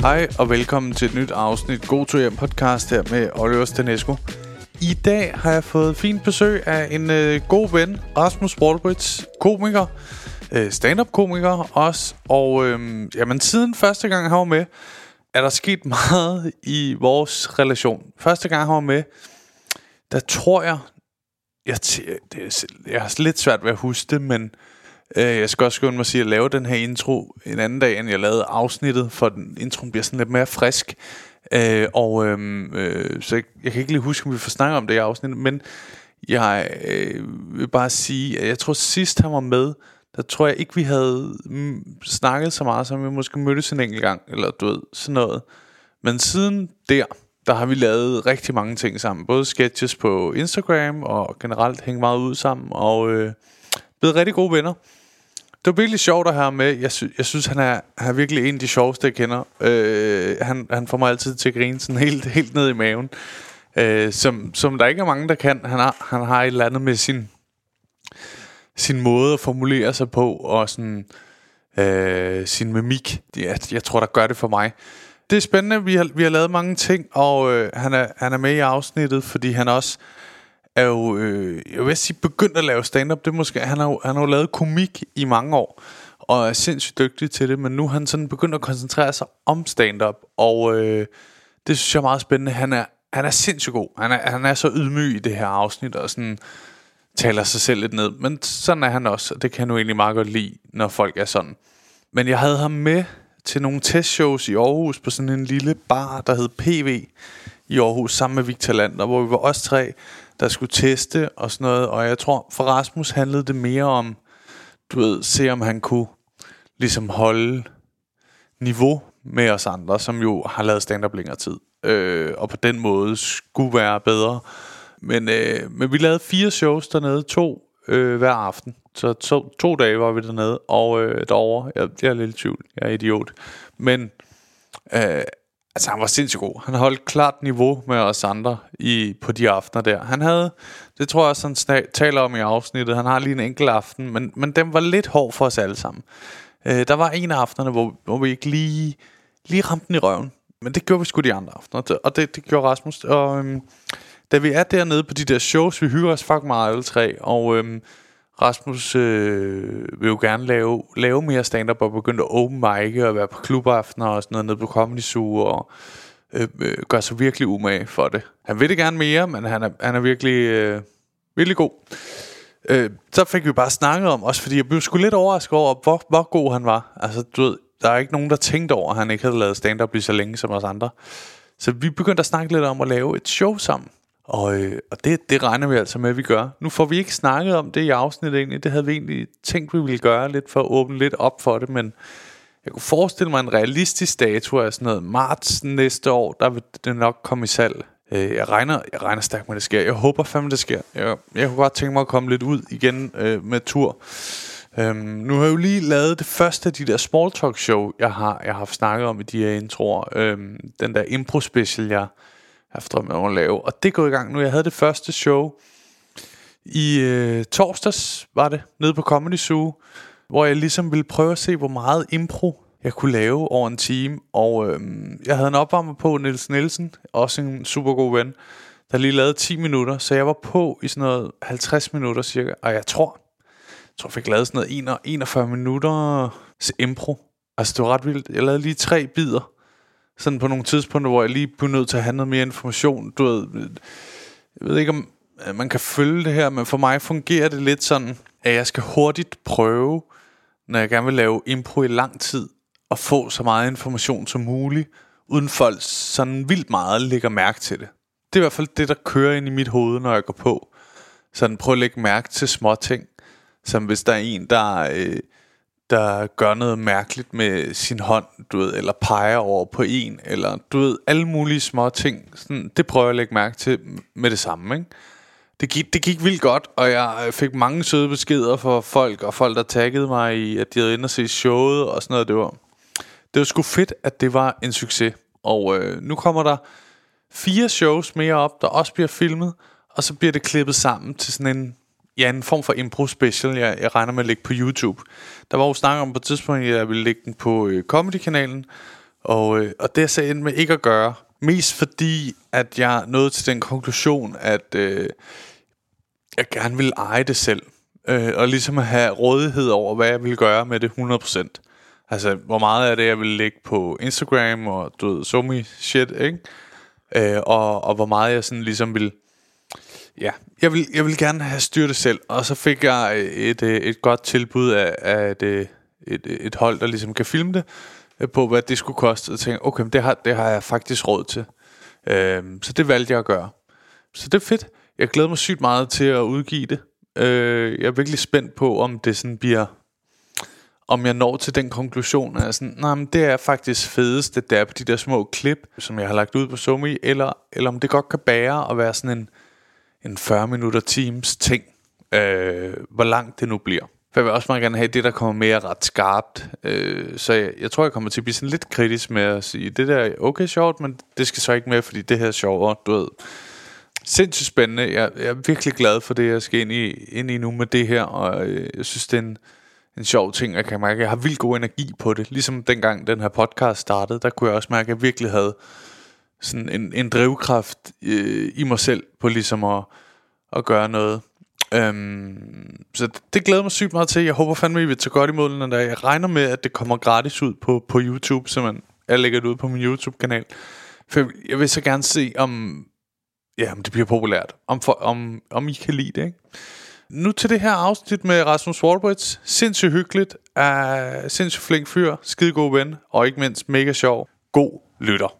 Hej og velkommen til et nyt afsnit God to hjem podcast her med Oliver Stanesco. I dag har jeg fået fint besøg af en øh, god ven, Rasmus Wallbridge, komiker, øh, stand-up komiker også. Og øh, jamen, siden første gang han var med, er der sket meget i vores relation. Første gang han var med, der tror jeg, jeg, det er, jeg har lidt svært ved at huske det, men Øh, jeg skal også skynde mig at sige, at lave den her intro en anden dag, end jeg lavede afsnittet, for den introen bliver sådan lidt mere frisk. Øh, og øh, øh, så jeg, jeg kan ikke lige huske, om vi får snakket om det i afsnittet, men jeg øh, vil bare sige, at jeg tror sidst han var med, der tror jeg ikke, vi havde mm, snakket så meget, som vi måske mødtes en enkelt gang, eller du ved, sådan noget. Men siden der, der har vi lavet rigtig mange ting sammen. Både sketches på Instagram, og generelt hængt meget ud sammen, og øh, blevet rigtig gode venner. Det var virkelig sjovt at have med. Jeg, sy- jeg synes, han er, han er virkelig en af de sjoveste, jeg kender. Øh, han, han får mig altid til at grine sådan helt, helt ned i maven. Øh, som, som der ikke er mange, der kan. Han har, han har et eller andet med sin, sin måde at formulere sig på, og sådan, øh, sin mimik. Jeg, jeg tror, der gør det for mig. Det er spændende. Vi har, vi har lavet mange ting, og øh, han, er, han er med i afsnittet, fordi han også er jo, øh, jeg vil sige, begyndt at lave stand-up. Det måske, han, har jo, han har jo lavet komik i mange år, og er sindssygt dygtig til det, men nu har han sådan begyndt at koncentrere sig om stand-up, og øh, det synes jeg er meget spændende. Han er, han er sindssygt god. Han er, han er så ydmyg i det her afsnit, og sådan taler sig selv lidt ned. Men sådan er han også, og det kan jeg nu egentlig meget godt lide, når folk er sådan. Men jeg havde ham med til nogle testshows i Aarhus på sådan en lille bar, der hed PV i Aarhus, sammen med Victor Lander, hvor vi var os tre, der skulle teste og sådan noget. Og jeg tror, for Rasmus handlede det mere om, du ved, se om han kunne ligesom holde niveau med os andre, som jo har lavet stand-up længere tid. Øh, og på den måde skulle være bedre. Men, øh, men vi lavede fire shows dernede, to øh, hver aften. Så to, to dage var vi dernede, og øh, derovre, jeg, jeg er lidt i tvivl, jeg er idiot. Men øh, altså, han var sindssygt god. Han holdt klart niveau med os andre i, på de aftener der. Han havde, det tror jeg også, han snak, taler om i afsnittet, han har lige en enkelt aften, men, men den var lidt hård for os alle sammen. Øh, der var en af aftenerne, hvor, hvor vi ikke lige, lige ramte den i røven. Men det gjorde vi sgu de andre aftener, og det, det gjorde Rasmus. Og øhm, da vi er dernede på de der shows, vi hygger os fucking meget alle tre, og øhm, Rasmus øh, vil jo gerne lave, lave mere stand-up og begynde at open mic og være på klubaftener og sådan noget nede på Comedy Zoo og øh, øh, gør sig virkelig umage for det. Han vil det gerne mere, men han er, han er virkelig, øh, virkelig god. Øh, så fik vi bare snakket om, også fordi jeg blev sgu lidt overrasket over, hvor, hvor god han var. Altså, du ved, der er ikke nogen, der tænkte over, at han ikke havde lavet stand-up lige så længe som os andre. Så vi begyndte at snakke lidt om at lave et show sammen. Og, øh, og det, det regner vi altså med, at vi gør. Nu får vi ikke snakket om det i afsnittet egentlig. Det havde vi egentlig tænkt, vi ville gøre lidt for at åbne lidt op for det. Men jeg kunne forestille mig en realistisk dato af sådan noget marts næste år. Der vil det nok komme i salg. Øh, jeg, regner, jeg regner stærkt med, at det sker. Jeg håber fandme, det sker. Jeg, jeg kunne godt tænke mig at komme lidt ud igen øh, med tur. Øhm, nu har jeg jo lige lavet det første af de der small talk show, jeg har, jeg har haft snakket om i de her introer. Øhm, den der impro special, jeg haft drømme om at lave. Og det går i gang nu. Jeg havde det første show i øh, torsdags, var det, nede på Comedy Zoo, hvor jeg ligesom ville prøve at se, hvor meget impro jeg kunne lave over en time. Og øh, jeg havde en opvarmer på, Niels Nielsen, også en super god ven, der lige lavede 10 minutter. Så jeg var på i sådan noget 50 minutter cirka. Og jeg tror, jeg tror, jeg fik lavet sådan noget 41 minutter impro. Altså, det var ret vildt. Jeg lavede lige tre bidder sådan på nogle tidspunkter, hvor jeg lige blev nødt til at have noget mere information. Du ved, jeg ved ikke, om øh, man kan følge det her, men for mig fungerer det lidt sådan, at jeg skal hurtigt prøve, når jeg gerne vil lave impro i lang tid, at få så meget information som muligt, uden folk sådan vildt meget lægger mærke til det. Det er i hvert fald det, der kører ind i mit hoved, når jeg går på. Sådan prøv at lægge mærke til små ting. Som hvis der er en, der øh, der gør noget mærkeligt med sin hånd, du ved, eller peger over på en, eller du ved, alle mulige små ting. Sådan, det prøver jeg at lægge mærke til med det samme, ikke? Det gik, det gik vildt godt, og jeg fik mange søde beskeder fra folk, og folk, der taggede mig i, at de havde inde og se showet og sådan noget. Det var, det var sgu fedt, at det var en succes. Og øh, nu kommer der fire shows mere op, der også bliver filmet, og så bliver det klippet sammen til sådan en ja, en form for impro special, jeg, jeg regner med at lægge på YouTube. Der var jo snak om på et tidspunkt, at jeg ville lægge den på øh, Comedy-kanalen, Og, øh, og det er så med ikke at gøre. Mest fordi, at jeg nåede til den konklusion, at øh, jeg gerne vil eje det selv. Øh, og ligesom have rådighed over, hvad jeg vil gøre med det 100%. Altså, hvor meget af det, jeg vil lægge på Instagram og, du ved, so shit, ikke? Øh, og, og hvor meget jeg sådan ligesom vil... Ja, jeg vil, jeg vil gerne have styr det selv. Og så fik jeg øh, et, øh, et, godt tilbud af, af et, øh, et, et hold, der ligesom kan filme det, på hvad det skulle koste. Og tænkte, okay, det har, det har jeg faktisk råd til. Øhm, så det valgte jeg at gøre. Så det er fedt. Jeg glæder mig sygt meget til at udgive det. Øh, jeg er virkelig spændt på, om det sådan bliver om jeg når til den konklusion, at sådan, nej, men det er faktisk fedest, det er på de der små klip, som jeg har lagt ud på Somi, eller, eller om det godt kan bære at være sådan en, en 40 minutter teams ting, øh, hvor langt det nu bliver. For jeg vil også meget gerne have det, der kommer mere ret skarpt. Øh, så jeg, jeg tror, jeg kommer til at blive sådan lidt kritisk med at sige, det der er okay sjovt, men det skal så ikke mere, fordi det her er sjovere, du ved. Sindssygt spændende. Jeg, jeg er virkelig glad for det, jeg skal ind i, ind i nu med det her, og øh, jeg synes, det er en, en sjov ting. Jeg kan mærke, jeg har vildt god energi på det. Ligesom dengang den her podcast startede, der kunne jeg også mærke, at jeg virkelig havde sådan en, en drivkraft øh, i mig selv på ligesom at, at gøre noget. Øhm, så det, det glæder mig sygt meget til. Jeg håber fandme, I vil tage godt imod den der. Jeg regner med, at det kommer gratis ud på, på YouTube, så man, jeg lægger det ud på min YouTube-kanal. For jeg vil så gerne se, om, ja, om det bliver populært. Om, for, om, om I kan lide det, ikke? Nu til det her afsnit med Rasmus Wallbridge. Sindssygt hyggeligt. Uh, sindssygt flink fyr. Skide god ven. Og ikke mindst mega sjov. God lytter.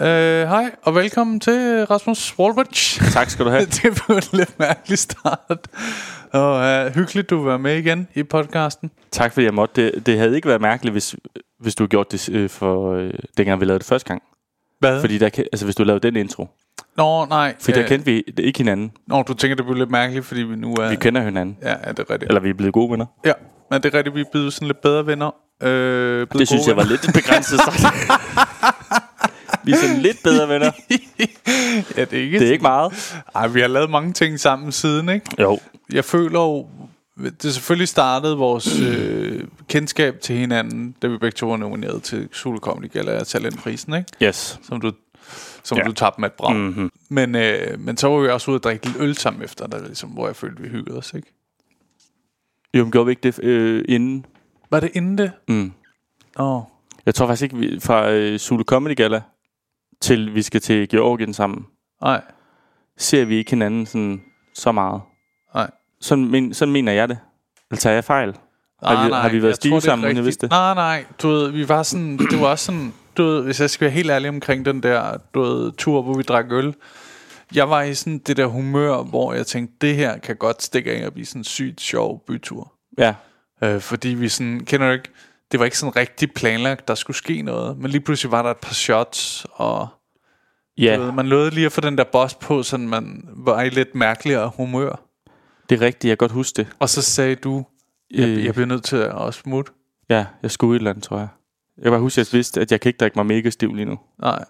Uh, hej, og velkommen til Rasmus Wallbridge. Tak skal du have. det var en lidt mærkelig start. Og uh, hyggeligt, du var med igen i podcasten. Tak fordi jeg måtte. Det, det havde ikke været mærkeligt, hvis, hvis du havde gjort det øh, for øh, dengang vi lavede det første gang. Hvad? Fordi der, altså hvis du lavede den intro. Nå, nej. Fordi der øh, kendte vi ikke hinanden. Nå, du tænker, det bliver lidt mærkeligt, fordi vi nu er... Vi kender hinanden. Ja, er det rigtigt? Eller vi er blevet gode venner. Ja, men det er rigtigt, vi blevet sådan lidt bedre venner. Øh, Det synes jeg var lidt begrænset sagt. vi er sådan lidt bedre venner. ja, det er ikke... Det er ikke meget. Ej, vi har lavet mange ting sammen siden, ikke? Jo. Jeg føler jo... Det selvfølgelig startede vores øh, kendskab til hinanden, da vi begge to var nomineret til Solo Comedy Gala Talentprisen, ikke? Yes. Som du, som Ja. du tabte med et brag. Mhm. Men, øh, men så var vi også ude og drikke lidt øl sammen efter, der, ligesom, hvor jeg følte, vi hyggede os, ikke? Jo, men gjorde vi ikke det øh, inden? Var det inden det? Mm. Åh. Oh. Jeg tror faktisk ikke, vi, fra øh, Zulu Comedy Gala til vi skal til Georgien sammen, Nej, ser vi ikke hinanden sådan så meget. nej. Sådan, men, sådan mener jeg det. Eller tager jeg fejl? Har vi- har vi været stive sammen, uden jeg vidste det? Nej, nej. Du ved, vi var sådan... Det var også sådan... Du ved, hvis jeg skal være helt ærlig omkring den der du ved, tur, hvor vi drak øl. Jeg var i sådan det der humør, hvor jeg tænkte, det her kan godt stikke af og blive sådan en sygt sjov bytur. Ja. Øh, fordi vi sådan... Kender du ikke? Det var ikke sådan rigtig planlagt, der skulle ske noget. Men lige pludselig var der et par shots, og Ja, ved, man nåede lige at få den der boss på, så man var i lidt mærkeligere humør. det er rigtigt. Jeg kan godt huske det. Og så sagde du, jeg, Øh, jeg bliver nødt til at smutte. Ja, jeg skulle et eller andet, tror jeg. Jeg kan bare huske, at jeg vidste, at jeg kan ikke drikke mig mega stiv lige nu. Nej.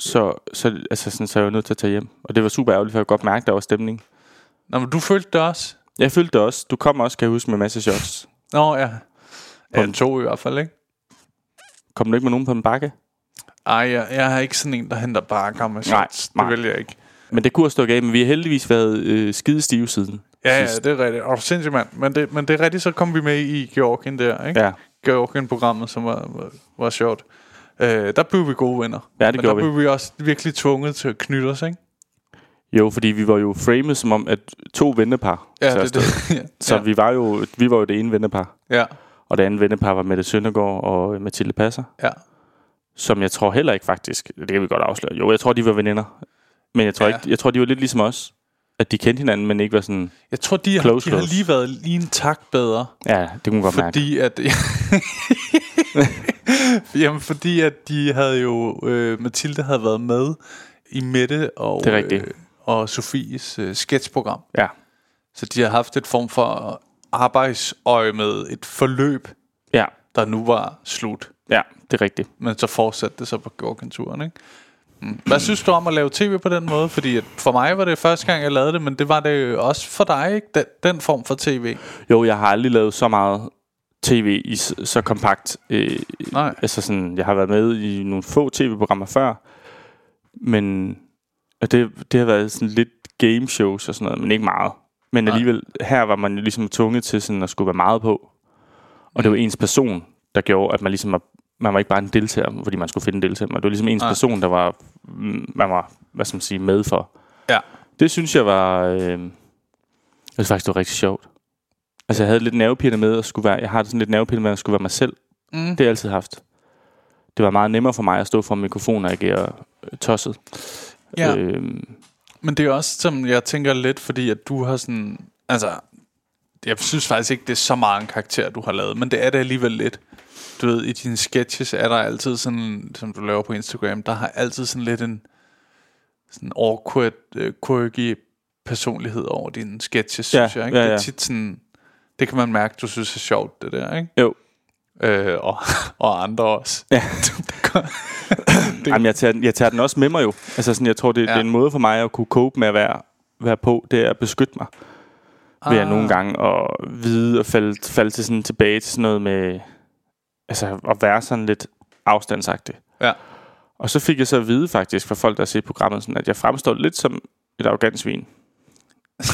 Så, så, altså sådan, så er jeg jo nødt til at tage hjem. Og det var super ærgerligt, for jeg kunne godt mærke, der var stemning. Nå, men du følte det også? Jeg følte det også. Du kom også, kan jeg huske, med masse shots. Nå, ja. Ja, den- to i hvert fald, ikke? Kom du ikke med nogen på en bakke? Ej, jeg, jeg er ikke sådan en, der henter bakker med shots. Nej, det nej. vil jeg ikke. Men det kunne have stået af, men vi har heldigvis været øh, skide stive siden. Ja, ja, sidst. det er rigtigt. Og sindssygt mand. Men det, men det er rigtigt, så kom vi med i Georgien der, ikke? Ja. Georgien-programmet, som var, var, var sjovt. Øh, der blev vi gode venner. Ja, det Men gjorde der vi. blev vi også virkelig tvunget til at knytte os, ikke? Jo, fordi vi var jo framet som om, at to vennepar. Ja, det, det, ja. Så ja. vi var jo vi var jo det ene vennepar. ja, Og det andet vennepar var Mette Søndergaard og Mathilde Passer. ja. Som jeg tror heller ikke faktisk, det kan vi godt afsløre. Jo, jeg tror, de var veninder. Men jeg tror, Ja. ikke, jeg tror de var lidt ligesom os. At de kendte hinanden, men ikke var sådan... Jeg tror, de, har, Close, de har close. lige været lige en tak bedre. Ja, det kunne man godt mærke. Fordi at... Jamen, fordi at de havde jo... Øh, Mathilde havde været med i Mette og, Det er rigtigt. Øh, og Sofies øh, sketchprogram. Ja, Så de har haft et form for arbejdsøje med et forløb, ja, der nu var slut. ja, det er rigtigt. Men så fortsatte det så på Georgien-turen, ikke? Mm. Hvad synes du om at lave tv på den måde? Fordi at for mig var det første gang, jeg lavede det, men det var det også for dig, ikke? Den, den form for tv. Jo, jeg har aldrig lavet så meget tv i så kompakt. Øh, Nej. altså sådan, jeg har været med i nogle få tv-programmer før, men og det, det har været sådan lidt game shows og sådan noget, men ikke meget. Men Nej. alligevel, her var man jo ligesom tvunget til sådan at skulle være meget på. Og det var ens person, der gjorde, at man ligesom var, man var ikke bare en deltager, fordi man skulle finde en deltager. men Det var ligesom ens Nej. person, der var, mm, man var, hvad skal man sige, med for. Ja. Det synes jeg var, øh, jeg synes faktisk, det var rigtig sjovt. Altså, jeg havde lidt nervepirrende med at skulle være, jeg har det sådan lidt nervepirrende med at skulle være mig selv. Mm. Det har jeg altid haft. Det var meget nemmere for mig at stå for mikrofonen og agere øh, tosset. Ja. Øhm, Men det er også, som jeg tænker lidt, fordi at du har sådan... Altså, jeg synes faktisk ikke, det er så meget en karakter, du har lavet, men det er det alligevel lidt. Du ved, i dine sketches er der altid sådan, som du laver på Instagram, der har altid sådan lidt en sådan awkward, uh, quirky personlighed over dine sketches, Ja, synes jeg. Ikke? ja, Det ja. er tit sådan, det kan man mærke, du synes er sjovt, det der, ikke? jo. Øh, og, og andre også. Ja. Det- Jamen, jeg, tager, den- jeg tager den også med mig jo. Altså, sådan, jeg tror, det, ja. Det er en måde for mig at kunne cope med at være, være på. Det er at beskytte mig. Ved jeg Ah. nogle gange at vide og falde, falde til sådan, tilbage til sådan noget med... Altså, at være sådan lidt afstandsagtig. Ja. Og så fik jeg så at vide faktisk fra folk, der har set programmet, sådan, at jeg fremstår lidt som et arrogant svin.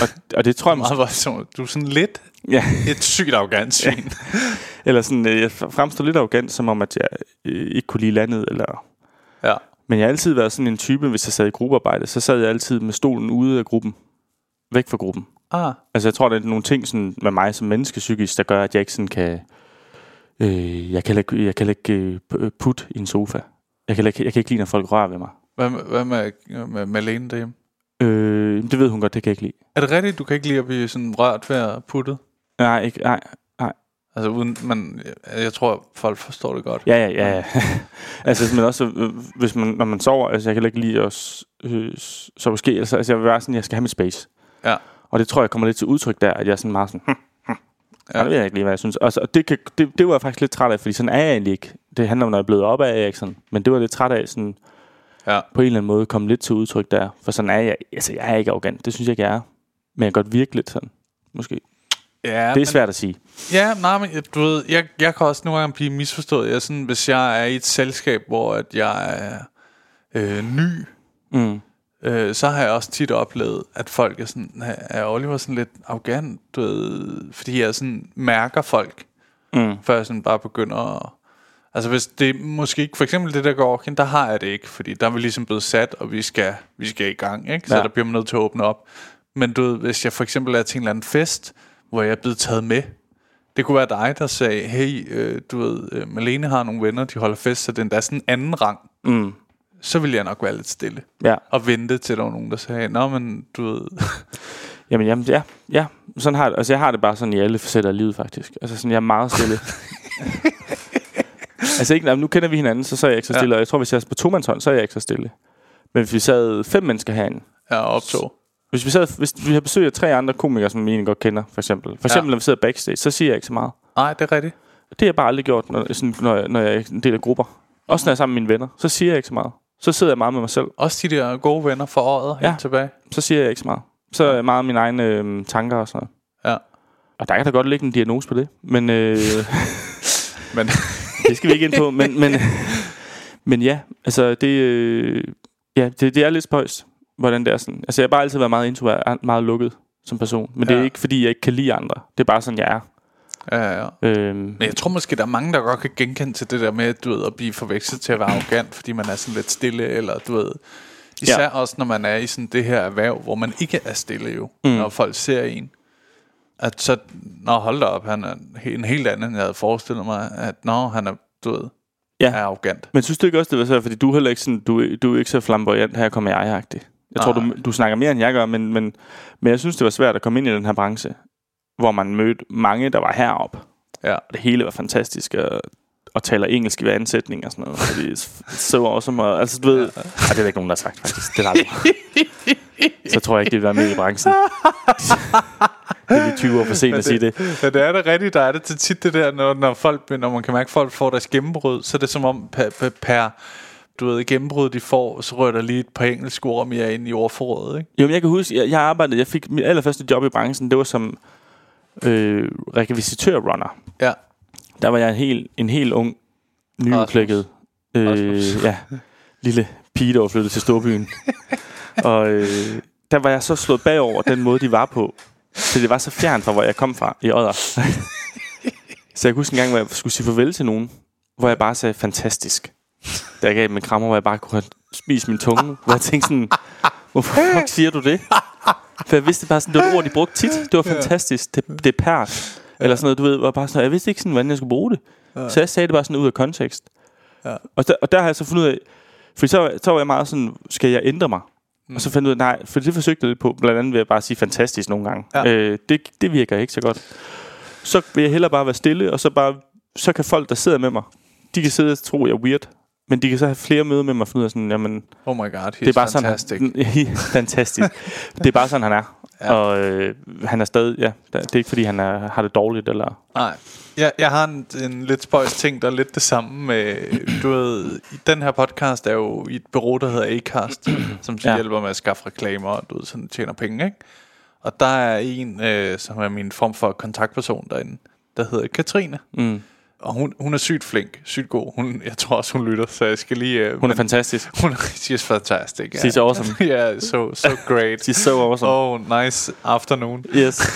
Og, og det tror jeg. Meget voldsomt. Du er sådan lidt Ja. et sygt arrogant svin. Eller sådan, øh, jeg fremstår lidt arrogant, som om, at jeg øh, ikke kunne lide landet. Eller... Ja. Men jeg har altid været sådan en type, hvis jeg sad i gruppearbejde, så sad jeg altid med stolen ude af gruppen. Væk fra gruppen. Ah, Altså jeg tror, der er nogle ting sådan, med mig som menneske psykisk, der gør, at jeg ikke sådan kan... Øh, jeg kan ikke, jeg kan ikke øh, putte i en sofa. Jeg kan, jeg kan ikke lide, når folk rører ved mig. hvad, med- hvad med, med Malene derhjemme? Øh, det ved hun godt, det kan jeg ikke lide. Er det rigtigt, du kan ikke lide at blive sådan rørt ved at putte? Nej, ikke, nej. Altså uden, man, jeg, tror, folk forstår det godt. Ja, ja, ja. ja. altså, men også, øh, hvis man, når man sover, altså, jeg kan ikke lide at øh, sove måske, altså, altså, jeg vil være sådan, jeg skal have mit space. Ja. Og det tror jeg kommer lidt til udtryk der, at jeg er sådan meget sådan, hm, hm. Ja. Ja. det ved jeg ikke lige, hvad jeg synes. Altså, og det, kan, det, det var jeg faktisk lidt træt af, fordi sådan er jeg egentlig ikke. Det handler om, når jeg er blevet op af, ikke sådan. Men det var lidt træt af, sådan, Ja. på en eller anden måde komme lidt til udtryk der. For sådan er jeg, altså jeg er ikke arrogant, det synes jeg ikke, jeg er. Men jeg kan godt virke lidt sådan, måske. Ja, Det er svært at sige. Ja, nej, men du ved, jeg, jeg kan også nogle gange blive misforstået. Jeg sådan, hvis jeg er i et selskab, hvor at jeg er øh, ny, Mm. øh, så har jeg også tit oplevet, at folk er sådan, er Oliver sådan lidt arrogant, du ved, fordi jeg sådan mærker folk, Mm. før jeg sådan bare begynder at... Altså hvis det måske ikke, for eksempel det der går, der har jeg det ikke, fordi der er vi ligesom blevet sat, og vi skal, vi skal i gang, ikke? Så Ja. der bliver man nødt til at åbne op. Men du ved, hvis jeg for eksempel er til en eller anden fest, hvor jeg er blevet taget med, det kunne være dig, der sagde, hey, øh, du ved, øh, Malene har nogle venner, de holder fest, så den der er sådan en anden rang, Mm. så vil jeg nok være lidt stille. Ja. Og vente til, der var nogen, der sagde, nå, men du ved, Jamen, jamen, ja, ja. Sådan har, altså, jeg har det bare sådan i alle facetter af livet, faktisk. Altså, sådan, jeg er meget stille. altså, ikke, jamen, nu kender vi hinanden, så, så er jeg ikke så Ja. stille. Og jeg tror, hvis jeg er på tomandshånd, så er jeg ikke så stille. Men hvis vi sad fem mennesker herinde, jeg optog. hvis vi, sad, hvis vi har besøg af tre andre komikere, som vi egentlig godt kender, for eksempel. For eksempel, Ja. når vi sidder backstage, så siger jeg ikke så meget. Nej, det er rigtigt. Det har jeg bare aldrig gjort, når, sådan, når, jeg, når jeg er en del af grupper. Også når jeg er sammen med mine venner, så siger jeg ikke så meget. Så sidder jeg meget med mig selv. Også de der gode venner for året Ja. helt tilbage. Så siger jeg ikke så meget. Så er jeg meget mine egne øh, tanker og sådan noget. Ja. Og der kan da godt ligge en diagnose på det. Men øh, Men det skal vi ikke ind på. Men, men, men ja, altså det, øh, ja, det, det er lidt spøjst. hvordan det er sådan. Altså, jeg har bare altid været meget introvert, meget lukket som person. Men det er Ja. ikke, fordi jeg ikke kan lide andre. Det er bare sådan, jeg er. Ja, ja. Øhm, Men jeg tror måske, der er mange, der godt kan genkende til det der med, du ved, at blive forvekslet til at være arrogant, fordi man er sådan lidt stille, eller du ved... Især ja. også, når man er i sådan det her erhverv, hvor man ikke er stille jo, mm. når folk ser en. At så, nå hold da op, han er en helt anden, end jeg havde forestillet mig, at nå, han er, du ved, Ja. er arrogant. Men synes du ikke også, det var svært, fordi du er heller ikke sådan, du, du er ikke så flamboyant, her kommer jeg -agtig. Jeg tror, du, du snakker mere, end jeg gør, men, men, men jeg synes, det var svært at komme ind i den her branche, hvor man mødte mange, der var heroppe. Ja. Og det hele var fantastisk, og, og taler engelsk i hver ansætning og sådan noget. Fordi so awesome. Og, altså, du ved... Ja. Ej, det er der ikke nogen, der har sagt, faktisk. Det er der aldrig. Så tror jeg ikke, det vil være med i branchen. det er lige 20 år for sent at sige det. Ja, det er det rigtigt. Der er det til tit det der, når, når, folk, når man kan mærke, at folk får deres gennembrud, så er det som om per, per, per du ved, gennembrud de får, så rører der lige et par engelske ord mere ind i ordforrådet, ikke? Jo, men jeg kan huske, jeg, jeg arbejdede, jeg fik mit allerførste job i branchen, det var som øh, rekvisitør-runner. Ja. Der var jeg en helt, en helt ung, nyudklækket, øh, ja, lille pige, der var flyttet til storbyen. og øh, der var jeg så slået bagover den måde, de var på. Så det var så fjern fra, hvor jeg kom fra i Odder. så jeg huske en gang, hvor jeg skulle sige farvel til nogen, hvor jeg bare sagde, fantastisk. Da jeg gav dem en krammer, hvor jeg bare kunne spise min tunge. Hvor jeg tænkte sådan, hvorfor fuck siger du det? For jeg vidste bare sådan, det var et ord, de brugte tit. Det var fantastisk. Det, det er pært. Eller sådan noget, du ved, var bare sådan, jeg vidste ikke sådan, hvordan jeg skulle bruge det. Så jeg sagde det bare sådan ud af kontekst. Og, der, og der har jeg så fundet ud af, for så, så var jeg meget sådan, skal jeg ændre mig? Mm. Og så fandt jeg ud af, nej, for det forsøgte jeg lidt på, blandt andet ved at bare sige fantastisk nogle gange. Ja. Øh, det, det virker ikke så godt. Så vil jeg hellere bare være stille, og så, bare, så kan folk, der sidder med mig, de kan sidde og tro, jeg er weird. Men de kan så have flere møder med mig og finde ud af sådan, jamen, Oh my god, det er bare fantastic. sådan, han, fantastisk. det er bare sådan, han er. Ja. Og øh, han er stadig, ja, det er ikke fordi, han er, har det dårligt, eller... Nej. Jeg, jeg har en, en lidt spøjs ting, der er lidt det samme med, du ved, i den her podcast er jo i et bureau, der hedder Acast, som så Ja. hjælper med at skaffe reklamer, og du ved, sådan tjener penge, ikke? Og der er en, øh, som er min form for kontaktperson derinde, der hedder Katrine. Mm. Og hun, hun er sygt flink, sygt god. Hun, jeg tror også, hun lytter, så jeg skal lige... Øh, Hun er men- fantastisk. Hun er she's fantastic. Yeah. She's awesome. yeah, so, so great. She's so awesome. Oh, nice afternoon. Yes.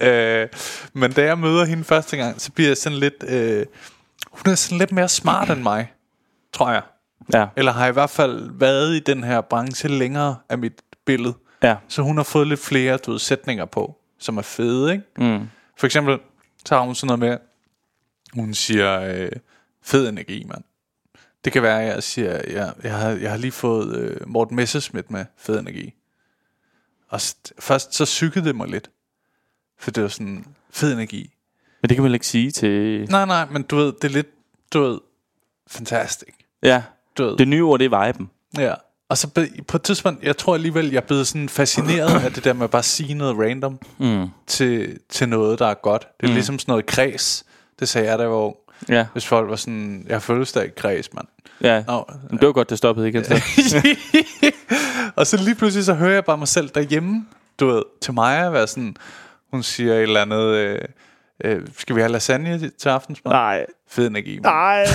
Øh, men da jeg møder hende første gang, så bliver jeg sådan lidt... Øh, hun er sådan lidt mere smart end mig, tror jeg. Ja. Eller har i hvert fald været i den her branche længere af mit billede. Ja. Så hun har fået lidt flere du ved, sætninger på, som er fede, ikke? Mm. For eksempel, så har hun sådan noget med, hun siger, øh, fed energi, mand. Det kan være, at jeg siger, ja, jeg, har, jeg har lige fået øh, Morten Messerschmidt med fed energi. Og s- først så sykkede det mig lidt. For det var sådan, fed energi. Men det kan man ikke sige til... Nej, nej, men du ved, det er lidt, du ved, fantastisk. Ja. Du ved, Det nye ord, det er viben. ja. Og så be- på et tidspunkt, jeg tror alligevel, jeg er blevet sådan fascineret af det der med at bare sige noget random Mm. til, til noget, der er godt. Det er mm. ligesom sådan noget kreds. Det sagde jeg, da jeg var ung. Ja. Hvis folk var sådan, jeg har fødselsdag i kreds, mand. Ja. Nå, Men det var godt, det stoppede igen. Så. og så lige pludselig, så hører jeg bare mig selv derhjemme, du ved, til mig være sådan, hun siger et eller andet, øh, øh, skal vi have lasagne til- aftensmad? Nej. Fed energi. mand. Nej.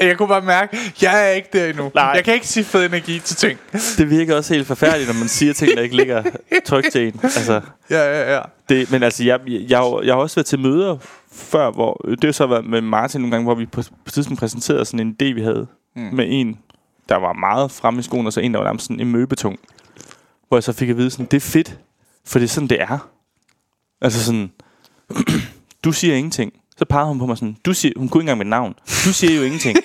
Jeg kunne bare mærke, jeg er ikke der endnu. Nej. Jeg kan ikke sige fed energi til ting. Det virker også helt forfærdeligt, når man siger ting, der ikke ligger trygt til en. Altså, Ja, ja, ja. det, men altså, jeg, jeg, jeg, jeg har også været til møder før, hvor det har så været med Martin nogle gange, hvor vi på, på tidspunkt præsenterede sådan en idé, vi havde mm. med en, der var meget fremme i skoen, og så en, der var nærmest sådan en møbetung. Hvor jeg så fik at vide sådan, det er fedt, for det er sådan, det er. Altså sådan, du siger ingenting. Så pegede hun på mig sådan, du siger, hun kunne ikke engang mit navn. Du siger jo ingenting.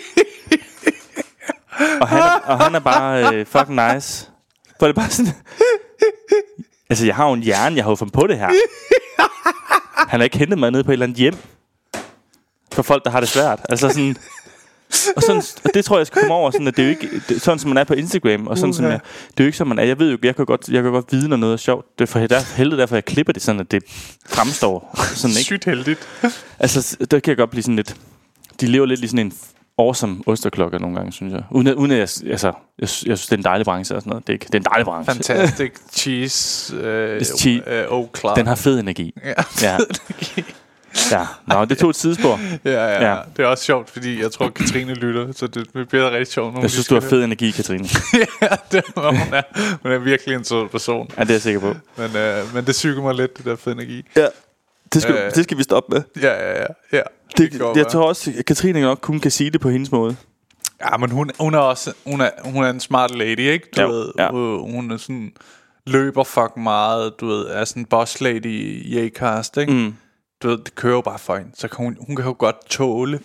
og, han er, og han er bare øh, fucking nice. For det er bare sådan, altså jeg har jo en hjerne, jeg har jo fundet på det her. Han har ikke hentet mig ned på et eller andet hjem. For folk, der har det svært. Altså sådan... Og, sådan, og det tror jeg, jeg skal komme over, sådan, at det er jo ikke det, sådan, som man er på Instagram, og sådan, som jeg, det er jo ikke, som man er. Jeg ved jo, jeg kan godt, jeg kan godt vide, når noget er sjovt. Det er for der, heldigt derfor, jeg klipper det sådan, at det fremstår sådan, ikke? Sygt heldigt. Altså, der kan jeg godt blive sådan lidt... De lever lidt i sådan en awesome osterklokke nogle gange, synes jeg. Uden at, uden at jeg, altså, jeg, jeg synes, det er en dejlig branche og sådan noget. Det er, ikke, det er en dejlig branche. Fantastic cheese. Øh, It's cheap. Øh, oh, klar. Den har fed energi. Ja, Ja. fed energi. Ja, Nå, det tog et sidespor. Ja, ja, Ja. ja. Det er også sjovt, fordi jeg tror, Katrine lytter, så det bliver rigtig sjovt. Jeg synes, du har fed energi, Katrine. ja, det er, hun, er, hun er virkelig en sød person. Ja, det er jeg sikker på. Men, øh, men det syger mig lidt, det der fed energi. Ja. Det skal, Øh. det skal vi stoppe med. Ja, ja, ja. ja. Det, det jeg tror også, at Katrine nok kun kan sige det på hendes måde. Ja, men hun, hun er også hun er, hun er en smart lady, ikke? Du Jo, ved, ja. hun, hun er sådan løber fucking meget, du ved, er sådan en boss lady i Acast, ikke? Mm. Du ved, det kører jo bare for hende. Så kan hun, hun kan jo godt tåle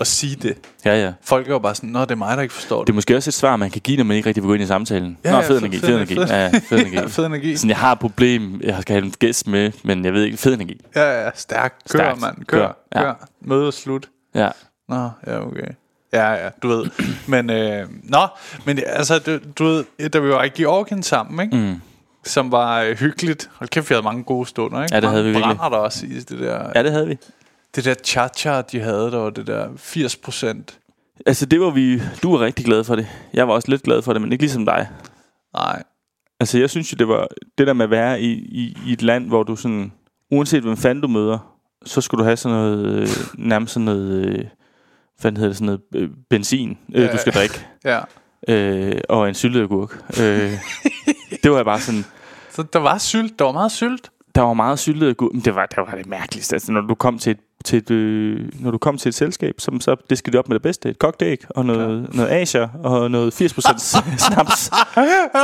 at sige det. Ja, ja. Folk er jo bare sådan, nå, det er mig, der ikke forstår Det er det. måske også et svar, man kan give, når man ikke rigtig vil gå ind i samtalen. Ja, Nå, fed energi, fed energi, fed- Ja, fed energi. Ja, fed energi. Sådan, jeg har et problem, jeg skal have en gæst med, men jeg ved ikke, fed energi. Ja, ja, stærk. Kør, Stærkt. mand. Kør, Kør, kør. ja. Møde og slut. Ja. Nå, ja, okay. Ja, ja, du ved. Men, øh, nå, men altså, du, du ved, da vi var i Georgien sammen, ikke? Mm. Som var øh, hyggeligt. Hold kæft, vi havde mange gode stunder, ikke? Ja, det havde vi Mange virkelig. brænder der også i det der, ja, det havde vi. det der cha-cha, de havde, der var det der 80 procent. Altså, det var vi... Du var rigtig glad for det. Jeg var også lidt glad for det, men ikke ligesom dig. Nej, Altså, jeg synes jo, det var det der med at være i, i, i et land, hvor du sådan... Uanset hvem fanden du møder, så skulle du have sådan noget... Øh, nærmest sådan noget... Øh, hvad hedder det? Sådan noget øh, benzin, øh, Ja. du skal drikke. ja. Øh, og en sylteagurk. øh, det var bare sådan... Så der var sylt, der var meget sylt. Der var meget syltet agurk, men det var, det var det mærkeligste. Altså, når du kom til et, til et, øh, når du kom til et selskab, som så diskede det op med det bedste. Et kogt æg, og noget, noget Asia, og noget 80% snaps.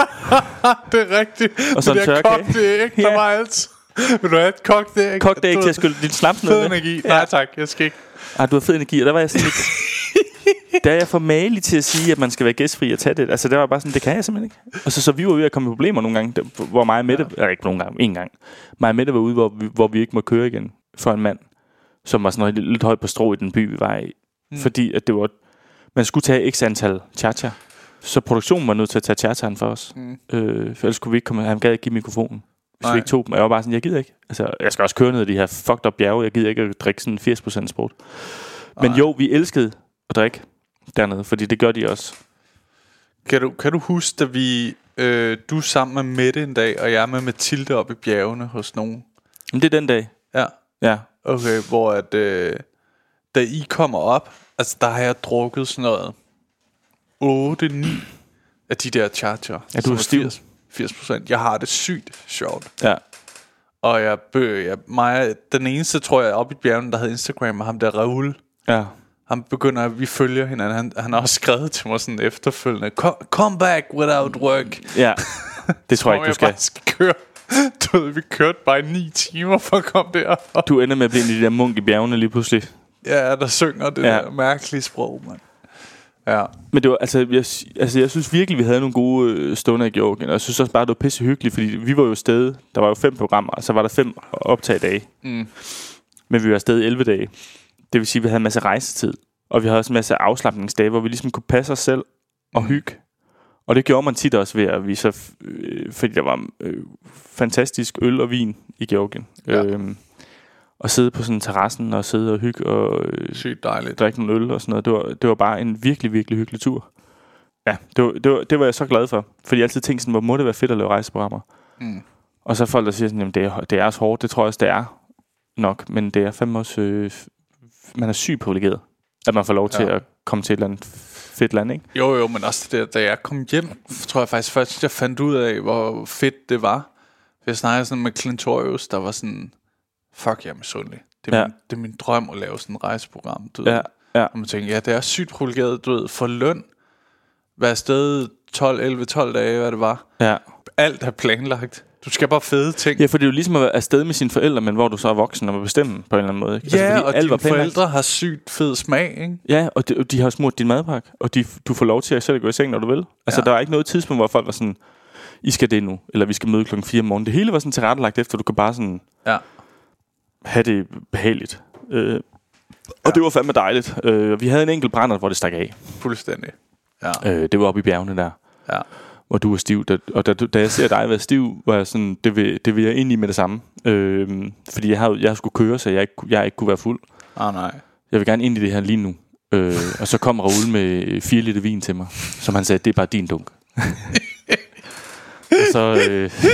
det er rigtigt. Og så det der æg, der Ja. var alt. Vil du have et æg Du til at skylde din snaps ned med. energi. Nej tak, jeg skal ikke. Ah, du har fed energi, og der var jeg sådan lidt... Der er jeg for malig til at sige, at man skal være gæstfri og tage det. Altså, der var bare sådan, det kan jeg simpelthen ikke. Og så, så vi var ved at komme i problemer nogle gange, der, hvor mig og Mette... Ja. ikke nogle gange, en gang. Mig og Mette var ude, hvor vi, hvor vi ikke må køre igen for en mand, som var sådan lidt, lidt højt på strå i den by, vi var i. Mm. Fordi at det var... Man skulle tage x antal cha Så produktionen var nødt til at tage chachaen for os. Mm. Øh, for ellers kunne vi ikke komme... Han gad ikke give mikrofonen. Hvis Nej. vi ikke tog dem. Og jeg var bare sådan, jeg gider ikke. Altså, jeg skal også køre ned ad de her fucked up bjerge. Jeg gider ikke at drikke sådan 80% sprut. Men Nej. jo, vi elskede at drikke dernede, fordi det gør de også. Kan du, kan du huske, da vi... Øh, du er sammen med Mette en dag, og jeg er med Mathilde op i bjergene hos nogen. Men det er den dag. Ja, Ja. okay, hvor at... Øh, da I kommer op, altså der har jeg drukket sådan noget 8-9 af de der charger. Ja, du er stiv. 80, 80 procent. Jeg har det sygt sjovt. Ja. Og jeg, bø, jeg mig, den eneste, tror jeg, oppe i bjergene, der havde Instagram, er ham der Raoul. Ja. Han begynder, at vi følger hinanden. Han, han har også skrevet til mig sådan efterfølgende, "Co- come back without work. Ja. Det tror jeg ikke, du skal. bare skal køre. Du ved, vi kørte bare i ni timer for at komme der. Du ender med at blive en de der munk i bjergene lige pludselig. Ja, der synger det Ja. der mærkelige sprog, mand. Ja, Men det var, altså, jeg, altså, jeg synes virkelig, vi havde nogle gode øh, stunder i Georgien. Og jeg synes også bare, det var pisse hyggeligt, fordi vi var jo afsted. Der var jo fem programmer, og så var der fem optagdage. Mm. Men vi var afsted i 11 dage. Det vil sige, at vi havde en masse rejsetid. Og vi havde også en masse afslappningsdage, hvor vi ligesom kunne passe os selv og Mm. hygge. Og det gjorde man tit også ved at vi så, øh, fordi der var øh, fantastisk øl og vin i Georgien. Ja. Øhm, og sidde på sådan terrassen og sidde og hygge og øh, sygt dejligt. drikke nogle øl og sådan noget. Det var, det var bare en virkelig, virkelig hyggelig tur. Ja, det var, det, var, det var jeg så glad for. Fordi jeg altid tænkte sådan, hvor må det være fedt at lave rejseprogrammer. Mm. Og så er folk, der siger sådan, jamen det er, det er også hårdt. Det tror jeg også, det er nok. Men det er fandme også... Øh, man er sygt privilegeret, at man får lov til Ja. at komme til et eller andet fedt land, ikke? Jo, jo, men også det der, da jeg kom hjem, tror jeg faktisk først, jeg fandt ud af, hvor fedt det var. Jeg snakkede sådan med Clintorius, der var sådan, fuck, jeg er misundelig. Det er, ja. min, det er min drøm at lave sådan et rejseprogram. Du Ja, ved. ja. Og man tænker, ja, det er sygt privilegeret, du ved, for løn. Være afsted 12, 11, 12 dage, hvad det var. Ja. Alt er planlagt. Du skal bare fede ting. ja, for det er jo ligesom at være afsted med sine forældre, men hvor du så er voksen og må bestemme på en eller anden måde. Ikke? ja fordi og var dine forældre har sygt fed smag, ikke? Ja, og de, de har smurt din madpakke, og de, du får lov til at selv gå i seng, når du vil. Altså, Ja. der er ikke noget tidspunkt, hvor folk var sådan, I skal det nu, eller vi skal møde klokken 4 om morgenen. Det hele var sådan tilrettelagt efter, du kan bare sådan Ja. have det behageligt. Øh, og det var fandme dejligt. Øh, vi havde en enkelt brænder, hvor det stak af. Fuldstændig. Ja. Øh, det var oppe i bjergene der, ja. Hvor du var stiv. Da, og da, da jeg ser dig være stiv, var jeg sådan, det vil, det vil jeg ind i med det samme. Øh, fordi jeg havde, jeg skulle køre, så jeg ikke, jeg ikke kunne være fuld. Ah, nej. Jeg vil gerne ind i det her lige nu. Øh, og så kom Raoul med 4 liter vin til mig, som han sagde, det er bare din dunk. og så, øh, så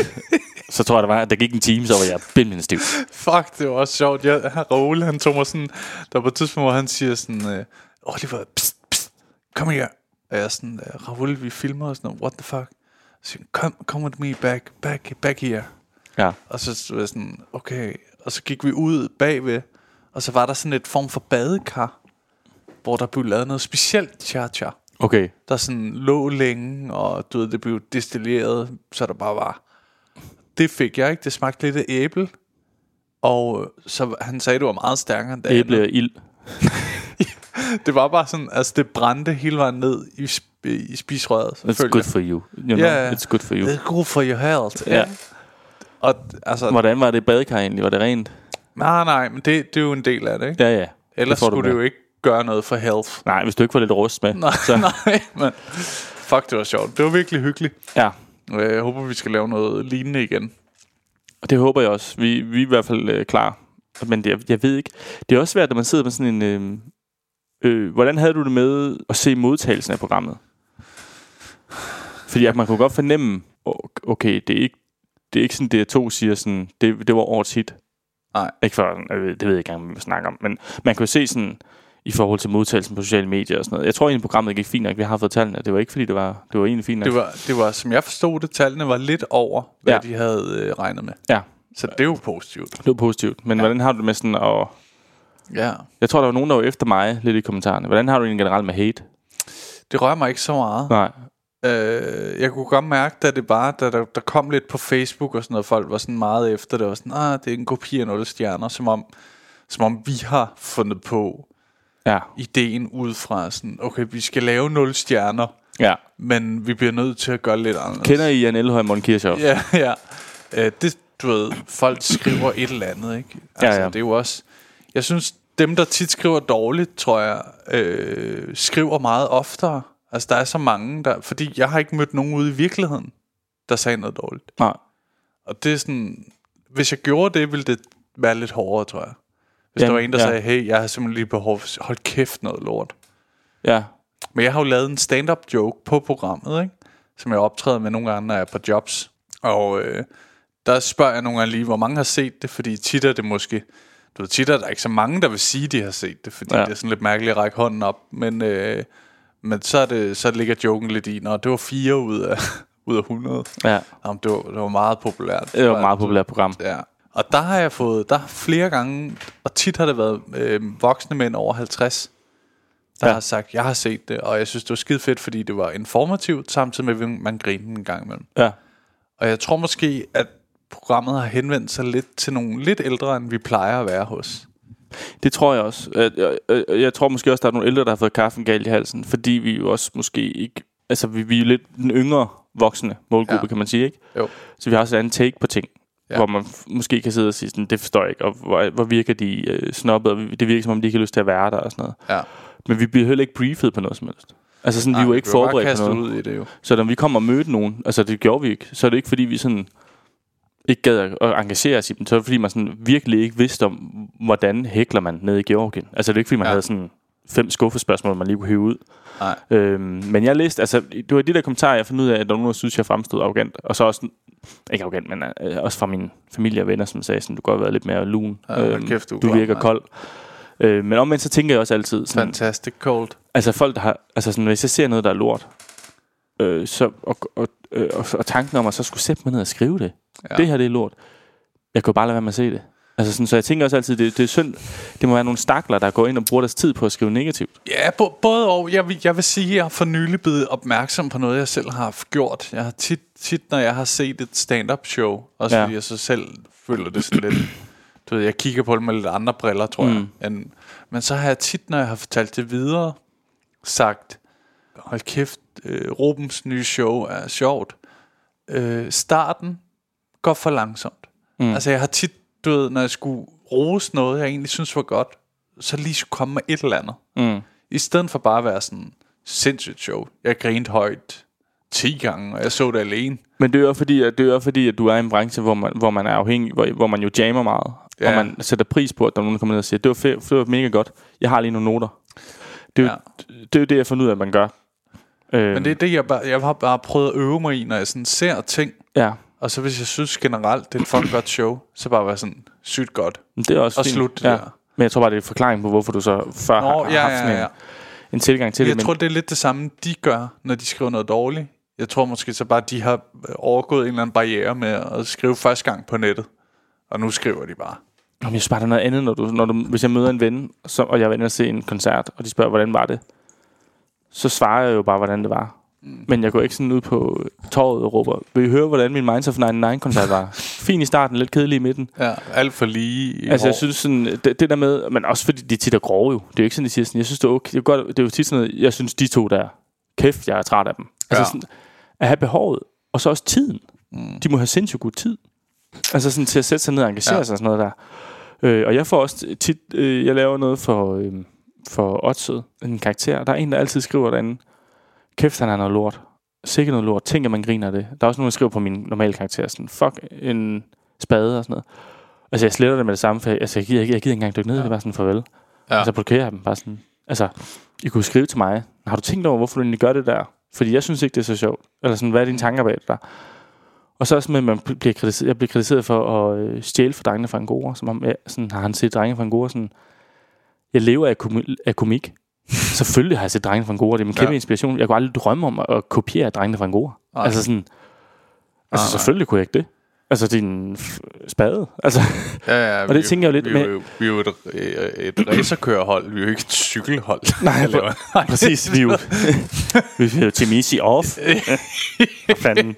Så tror jeg, der, var, der gik en time, så var jeg bindende stiv. Fuck, det var også sjovt. Jeg, Raoul, han tog mig sådan... Der var på et tidspunkt, hvor han siger sådan... Øh, Oliver, pst, pst, kom her. Og jeg er sådan, øh, Raoul, vi filmer og sådan noget. What the fuck? Så siger han, come, with me back, back, back here. Ja. Og så var jeg sådan, okay. Og så gik vi ud bagved, og så var der sådan et form for badekar, hvor der blev lavet noget specielt cha-cha. Okay. Der sådan lå længe, og du ved, det blev destilleret, så der bare var. Det fik jeg ikke. Det smagte lidt af æble. Og så han sagde, det var meget stærkere end det Æble og ild. Det var bare sådan, altså det brændte hele vejen ned i, sp- i spisrøret. It's good for you. you know, Ja. It's good for you. Det er good for your health. Ja. Og altså, Hvordan var det badekar egentlig? Var det rent? nej, nej, men det, det er jo en del af det, ikke? Ja, ja. Ellers du skulle det jo ikke gøre noget for health. Nej, hvis du ikke får lidt rust med. Nej, så, nej, men fuck, det var sjovt. Det var virkelig hyggeligt. Ja, Øh, Jeg håber, vi skal lave noget lignende igen. og det håber jeg også. Vi, vi er i hvert fald øh, klar. Men det, jeg, jeg ved ikke. Det er også svært, når man sidder med sådan en... Øh, øh, hvordan havde du det med at se modtagelsen af programmet? Fordi at man kunne godt fornemme, okay, det er ikke, det er ikke sådan, det to siger sådan, det, det var årets hit. Nej. Ikke for, øh, det ved jeg ikke engang, hvad vi snakker om. Men man kan jo se sådan, i forhold til modtagelsen på sociale medier og sådan noget. Jeg tror egentlig, programmet gik fint nok. Vi har fået tallene. Det var ikke, fordi det var, det var egentlig fint nok. Det var, det var, som jeg forstod det, tallene var lidt over, hvad Ja. de havde øh, regnet med. Ja, Så det er jo positivt. det var positivt. Men ja. hvordan har du det med sådan at... Ja. Jeg tror, der var nogen, der var efter mig lidt i kommentarerne. Hvordan har du det generelt med hate? Det rører mig ikke så meget. Nej. Øh, jeg kunne godt mærke, da det bare, da der, der kom lidt på Facebook og sådan noget, folk var sådan meget efter det, var sådan, ah, det er en kopi af 0 stjerner, som om, som om vi har fundet på Ja. ideen ud fra sådan, okay, vi skal lave 0 stjerner, Ja. men vi bliver nødt til at gøre lidt anderledes. Kender I Jan Elhøj og Morten Kirchhoff? Ja, ja. Øh, det, du ved, folk skriver et eller andet, ikke? Altså, ja. det er jo også... Jeg synes, dem, der tit skriver dårligt, tror jeg, øh, skriver meget oftere. Altså, der er så mange, der... Fordi jeg har ikke mødt nogen ude i virkeligheden, der sagde noget dårligt. Nej. Og det er sådan... Hvis jeg gjorde det, ville det være lidt hårdere, tror jeg. Hvis Jamen, der var en, der ja. sagde, hey, jeg har simpelthen lige behov for... Hold kæft noget lort. Ja. Men jeg har jo lavet en stand-up joke på programmet, ikke? Som jeg optræder med nogle gange, når jeg er på jobs. Og øh, der spørger jeg nogle gange lige, hvor mange har set det, fordi tit er det måske... Du ved, tit er der ikke så mange, der vil sige, de har set det, fordi Ja. det er sådan lidt mærkeligt at række hånden op. Men, øh, men så, er det, så ligger joken lidt i, når det var fire ud af, ud af 100. Ja. Jamen, det, var, det var meget populært. Det var et meget populært program. Ja. Og der har jeg fået, der har flere gange, og tit har det været øh, voksne mænd over 50, der ja. har sagt, jeg har set det, og jeg synes, det var skide fedt, fordi det var informativt, samtidig med, at man grinede en gang imellem. Ja. Og jeg tror måske, at programmet har henvendt sig lidt til nogle lidt ældre, end vi plejer at være hos. Det tror jeg også. Jeg, jeg, jeg, jeg tror måske også, der er nogle ældre, der har fået kaffen galt i halsen, fordi vi jo også måske ikke... Altså, vi, vi er jo lidt den yngre voksne målgruppe, ja. Kan man sige, ikke? Jo. Så vi har også et andet take på ting, ja. Hvor man måske kan sidde og sige sådan, det forstår jeg ikke, og hvor, hvor virker de øh, snobbet, og det virker som om, de ikke har lyst til at være der og sådan noget. Ja. Men vi bliver heller ikke briefet på noget som helst. Altså sådan, vi ikke vi var bare forberedt på noget. ud i det jo. Så når vi kommer og mødte nogen, altså det gjorde vi ikke, så er det ikke fordi, vi sådan ikke gad at at engagere os i dem, så er det fordi, man sådan virkelig ikke vidste om, hvordan hækler man ned i Georgien. Altså det er ikke fordi, man ja. Ja. havde sådan fem skuffespørgsmål, man lige kunne hive ud. Nej. Øhm, men jeg læste, altså det var de der kommentarer, jeg fandt ud af, at der var nogen, der synes, jeg fremstod arrogant. Og så også, ikke arrogant, men øh, også fra min familie og venner, som sagde, sådan, du kan godt være lidt mere lun. Ja, hold kæft, du du virker mand. kold. Øh, men omvendt så tænker jeg også altid, sådan, Fantastic cold. Altså folk, der har... Altså sådan, hvis jeg ser noget, der er lort, øh, så, og, og, øh, og, og tanken om at så skulle sætte mig ned og skrive det. Ja. Det her, det er lort. Jeg kunne bare lade være med at se det. Altså sådan, så jeg tænker også altid, det, det er synd. Det må være nogle stakler, der går ind og bruger deres tid på at skrive negativt. Ja, bo- både og. Jeg vil, jeg vil sige, at jeg har for nylig blevet opmærksom på noget, jeg selv har haft gjort. Jeg har tit, tit når jeg har set et stand-up show, også Ja. fordi jeg så selv føler det sådan lidt... Du ved, jeg kigger på det med lidt andre briller, tror mm. jeg. End, men så har jeg tit, når jeg har fortalt det videre, sagt, hold kæft, øh, Rubens nye show er sjovt. Øh, starten går for langsomt. Mm. Altså jeg har tit, du ved, når jeg skulle rose noget, jeg egentlig synes var godt, så lige skulle komme med et eller andet. Mm. I stedet for bare at være sådan sindssygt show. Jeg grinte højt 10 gange, og jeg så det alene. Men det er jo fordi, at, det er jo fordi, at du er i en branche, hvor man, hvor man er afhængig, hvor, hvor man jo jammer meget. Ja. Og man sætter pris på, at der er nogen, der kommer ned og siger, det var, fedt, det var mega godt. Jeg har lige nogle noter. Det er, jo, Ja. det, er jo det, jeg fundet ud af, at man gør. Øh, Men det er det, jeg, bare, jeg har bare prøvet at øve mig i, når jeg sådan ser ting, Ja. Og så hvis jeg synes generelt, det er et fucking godt show, så bare være sådan sygt godt. Men det er også Og fint. slut det ja. der. Men jeg tror bare, det er en forklaring på, hvorfor du så før Nå, har, har ja, haft ja, sådan ja. en, en tilgang til Jeg det. tror, det er lidt det samme, de gør, når de skriver noget dårligt. Jeg tror måske så bare, de har overgået en eller anden barriere med at skrive første gang på nettet. Og nu skriver de bare. Jamen, jeg synes bare, der er noget andet, når du, når du, hvis jeg møder en ven, så, og jeg er inde og se en koncert, og de spørger, hvordan var det? Så svarer jeg jo bare, hvordan det var. Mm. Men jeg går ikke sådan ud på torvet og råber, vil I høre, hvordan min Minds of 99-koncert var? Fin i starten, lidt kedelig i midten. Ja, alt for lige Altså, jeg synes sådan, det, det der med, men også fordi de tit er grove jo. Det er jo ikke sådan, de siger sådan, jeg synes, det er okay. Det er, godt, det er jo tit sådan noget, jeg synes, de to der, kæft, jeg er træt af dem. Altså Ja. sådan, at have behovet, og så også tiden. Mm. De må have sindssygt god tid. Altså sådan til at sætte sig ned og engagere ja. sig og sådan noget der. Øh, og jeg får også tit, øh, jeg laver noget for, øh, for Odsød, en karakter. Der er en, der altid skriver derinde, kæft, han er noget lort. Sikkert noget lort. Tænk, at man griner af det. Der er også nogen, der skriver på min normale karakter, sådan, fuck, en spade og sådan noget. Altså, jeg sletter det med det samme, for jeg, altså, jeg, gider, ikke- jeg gider ikke engang dykke ned, ja. det er bare sådan, farvel. Ja. Ja. Altså, blokerer jeg dem bare sådan. Altså, I kunne skrive til mig, har du tænkt over, hvorfor du egentlig gør det der? Fordi jeg synes ikke, det er så sjovt. Eller sådan, hvad er dine tanker bag det der? Og så også med, at man bliver kritiseret, jeg bliver kritiseret for at øh, stjæle for drengene fra Angora. Som om, ja, sådan, har han set drengene fra Angora sådan, jeg lever af, komi- af komik. Selvfølgelig har jeg set drengene fra Angora. Det er min kæmpe Ja. inspiration. Jeg kunne aldrig drømme om at, kopiere drengene fra Angora. Nej. Altså sådan, altså Nej. selvfølgelig kunne jeg ikke det. Altså, f- spade. Altså, Ja, ja, Og det tænker jeg jo lidt vi, med- jo- Vi er jo et, øh, et racerkørhold, vi er jo ikke et cykelhold. Nej, hvor- laver- Præcis, vi er jo, vi er jo Timisi off. Fanden.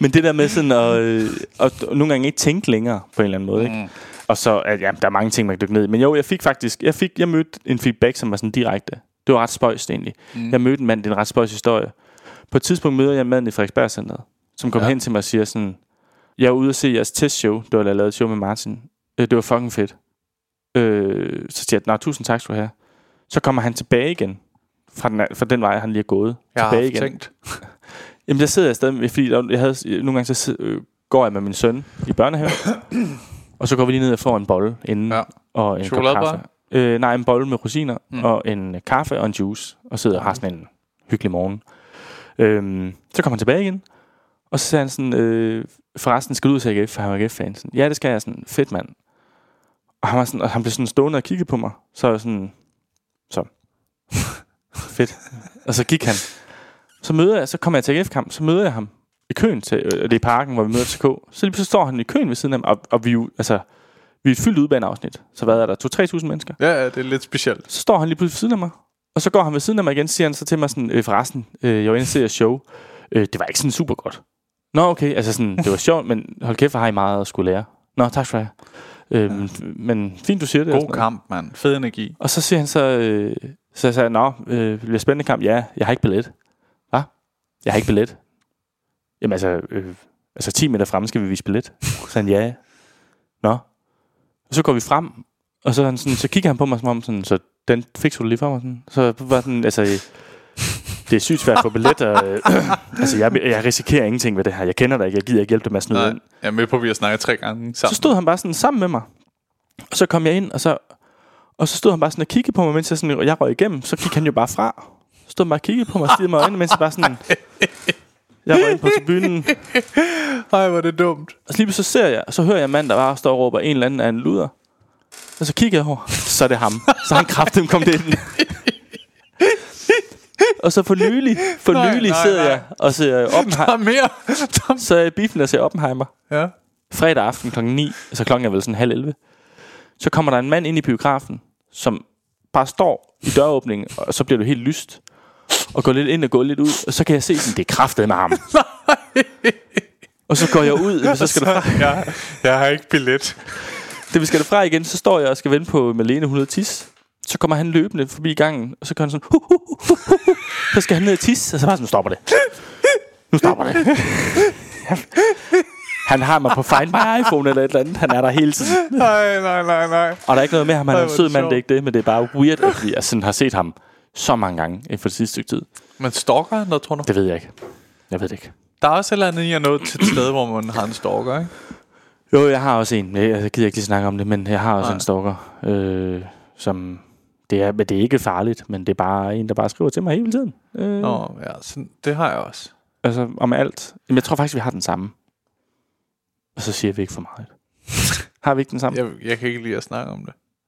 Men det der med sådan at, øh, at nogle gange ikke tænke længere på en eller anden måde. Ikke? Mm. Og så, at, ja, der er mange ting, man kan dykke ned i. Men jo, jeg fik faktisk, jeg, fik, jeg mødte en feedback, som var sådan direkte. Det var ret spøjst egentlig. Mm. Jeg mødte en mand, det er en ret spøjs historie. På et tidspunkt møder jeg en mand i Frederiksberg Centeret, som kom Ja. hen til mig og siger sådan, jeg er ude at se jeres testshow, det var da jeg lavede et show med Martin. Øh, det var fucking fedt. Øh, så siger jeg, nej, tusind tak skal du have. Så kommer han tilbage igen, fra den, fra den vej, han lige er gået. Jeg har tilbage haft igen. tænkt. Jamen, der sidder jeg stadig, med- fordi der, jeg havde, nogle gange så sid- øh, går jeg med min søn i børnehave, og så går vi lige ned og får en bolle inden, Ja. og en kop Chokoladebolle? kaffe. Øh, nej, en bolle med rosiner, Mm. og en øh, kaffe og en juice, og sidder og har sådan en hyggelig morgen. Øhm, så kommer han tilbage igen, og så siger han sådan, øh, forresten skal du ud til AGF, for han var AGF-fan. Ja, det skal jeg, sådan, fedt mand. Og han, var sådan, og han blev sådan stående og kiggede på mig, så jeg sådan, så, fedt. Og så gik han. Så møder jeg, så kommer jeg til AGF-kamp, så møder jeg ham i køen til, øh, det er i parken, hvor vi møder TK. Så lige pludselig står han i køen ved siden af mig, og, og vi jo, altså, vi er et fyldt udbaneafsnit. Så hvad er der? 2-3.000 mennesker? Ja, ja, det er lidt specielt. Så står han lige pludselig ved siden af mig. Og så går han ved siden af mig igen, siger han så til mig sådan, øh, forresten, øh, jeg var inde og show. Øh, det var ikke sådan super godt. Nå, okay, altså sådan, det var sjovt, men hold kæft, hvor har I meget at skulle lære. Nå, tak for det. Øh, ja. Men fint, du siger det. og God kamp, mand. Fed energi. Og så siger han så, øh, så sagde jeg, nå, øh, det bliver spændende kamp. Ja, jeg har ikke billet. Hvad? Jeg har ikke billet. Jamen altså, øh, altså 10 meter fremme skal vi vise billet. Så han, ja. Nå. Og så går vi frem, og så, han sådan, så kigger han på mig som om, sådan, så den fikser du lige for mig. Sådan. Så var den, altså, det er sygt svært få billet. Og, øh, altså, jeg, jeg risikerer ingenting ved det her. Jeg kender dig ikke. Jeg gider ikke hjælpe dig med at snyde Nej, ind. jeg er med på, at vi har snakket tre gange sammen. Så stod han bare sådan sammen med mig. Og så kom jeg ind, og så, og så stod han bare sådan og kiggede på mig, mens jeg, sådan, jeg røg igennem. Så gik han jo bare fra. Så stod han bare og kiggede på mig og stirrede mig øjnene, mens jeg bare sådan... Jeg røg ind på tribunen, Ej, hvor er det dumt. og så lige så ser jeg, så hører jeg en mand, der bare står og råber en eller anden af en luder. Og så kigger jeg over, så er det ham. Så han kraften kom det ind. og så for nylig, for Nej, nylig nej, sidder nej. jeg og ser Der Oppenheimer. er mere. Der er- Så er jeg biffen og ser Oppenheimer. ja. fredag aften kl. 9, altså klokken er vel sådan halv 11, så kommer der en mand ind i biografen, som bare står i døråbningen, og så bliver du helt lyst, og går lidt ind og går lidt ud, og så kan jeg se, sådan, det er kraftet med ham. og så går jeg ud, så skal der fra, jeg, jeg har ikke billet. det vi skal derfra igen, så står jeg og skal vente på Malene 100 tis. Så kommer han løbende forbi gangen, og så gør han sådan, hu, hu, hu, hu, hu. så skal han ned og tisse, og så bare sådan, nu stopper det. Nu stopper det. Han har mig på Find My iPhone eller et eller andet. Han er der hele tiden. Nej, nej, nej, nej. Og der er ikke noget med ham. Han er en sød mand, det er ikke det. Men det er bare weird, at vi sådan har set ham så mange gange inden for det sidste stykke tid. Men stalker han noget, tror du? Det ved jeg ikke. Jeg ved det ikke. Der er også et eller andet i at nå til et sted, hvor man har en stalker, ikke? Jo, jeg har også en. Jeg jeg gider ikke lige snakke om det, men jeg har også Nej. en stalker, øh, som... Det er, men det er ikke farligt, men det er bare en, der bare skriver til mig hele tiden. Øh, Nå, ja, sådan, det har jeg også. Altså om alt. Jamen, jeg tror faktisk, vi har den samme. Og så siger vi ikke for meget. Har vi ikke den samme? Jeg, jeg kan ikke lide at snakke om det.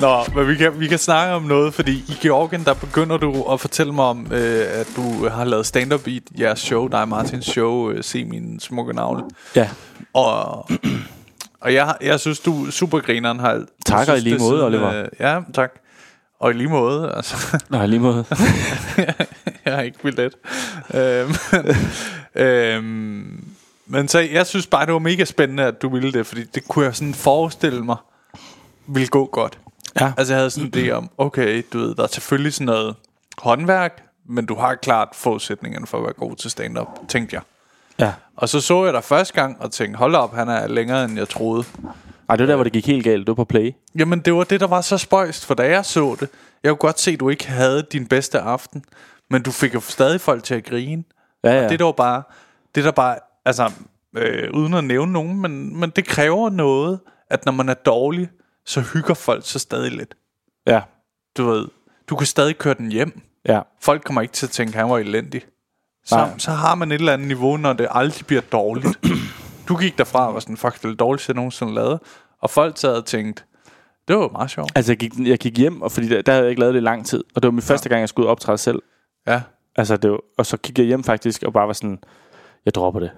Nå, men vi kan, vi kan snakke om noget, fordi i Georgien, der begynder du at fortælle mig om, øh, at du har lavet stand-up i jeres show, dig Martins show, øh, Se Min Smukke Navle. Ja. Og, og jeg, jeg synes, du er super grineren. Har, Tak, jeg og i synes, lige måde, siden, Oliver. Øh, ja, tak. Og i lige måde, altså. Nå, lige måde. jeg har ikke billet. øhm, øhm, men så jeg synes bare, det var mega spændende, at du ville det, fordi det kunne jeg sådan forestille mig ville gå godt. Ja. Altså jeg havde sådan en idé om, okay, du ved, der er selvfølgelig sådan noget håndværk, men du har klart forudsætningerne for at være god til stand-up, tænkte jeg. Ja. Og så så jeg dig første gang og tænkte, hold op, han er længere end jeg troede. Ej, det var der, hvor det gik helt galt. Du var på play. Jamen det var det, der var så spøjst, for da jeg så det, jeg kunne godt se, at du ikke havde din bedste aften, men du fik jo stadig folk til at grine. Ja, ja. Og det der var bare, det der bare, altså, øh, uden at nævne nogen, men, men det kræver noget, at når man er dårlig, så hygger folk så stadig lidt. Ja. Du ved, du kan stadig køre den hjem. Ja. Folk kommer ikke til at tænke, at han var elendig. Så, Nej. så har man et eller andet niveau, når det aldrig bliver dårligt. du gik derfra og var sådan, fuck, det er det dårligste, jeg nogensinde lavede. Og folk sad og tænkte, det var meget sjovt. Altså, jeg gik, jeg gik hjem, og fordi der, der havde jeg ikke lavet det i lang tid. Og det var min første gang, jeg skulle ud og optræde selv. Ja, Altså, det var, og så gik jeg hjem faktisk, og bare var sådan, jeg dropper det.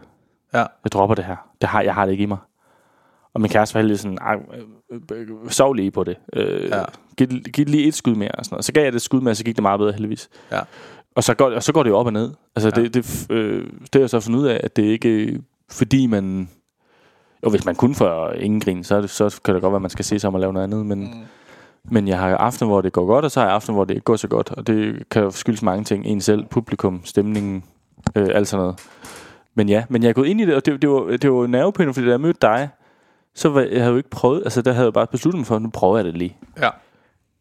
ja, Jeg dropper det her. Det har, jeg har det ikke i mig. Og min kæreste var heldig sådan, "Ej, øh, sov lige på det. Øh, Ja. giv, giv lige et skud mere. Og sådan noget. Så gav jeg det et skud mere, så gik det meget bedre heldigvis. ja. Og så går, og så går det jo op og ned. Altså, ja. det, det, øh, det har jeg så fundet ud af, at det ikke øh, fordi man... Jo, hvis man kun får ingen grin, så, det, så kan det godt være, at man skal se sig om at lave noget andet. Men, mm. men jeg har aften, hvor det går godt, og så har jeg aften, hvor det ikke går så godt. Og det kan jo skyldes mange ting. En selv, publikum, stemningen, øh, alt sådan noget. Men ja, men jeg er gået ind i det, og det, det var, det var nervepinde, fordi da jeg mødte dig, så var, jeg havde jo ikke prøvet, altså der havde jeg bare besluttet mig for, at nu prøver jeg det lige. ja.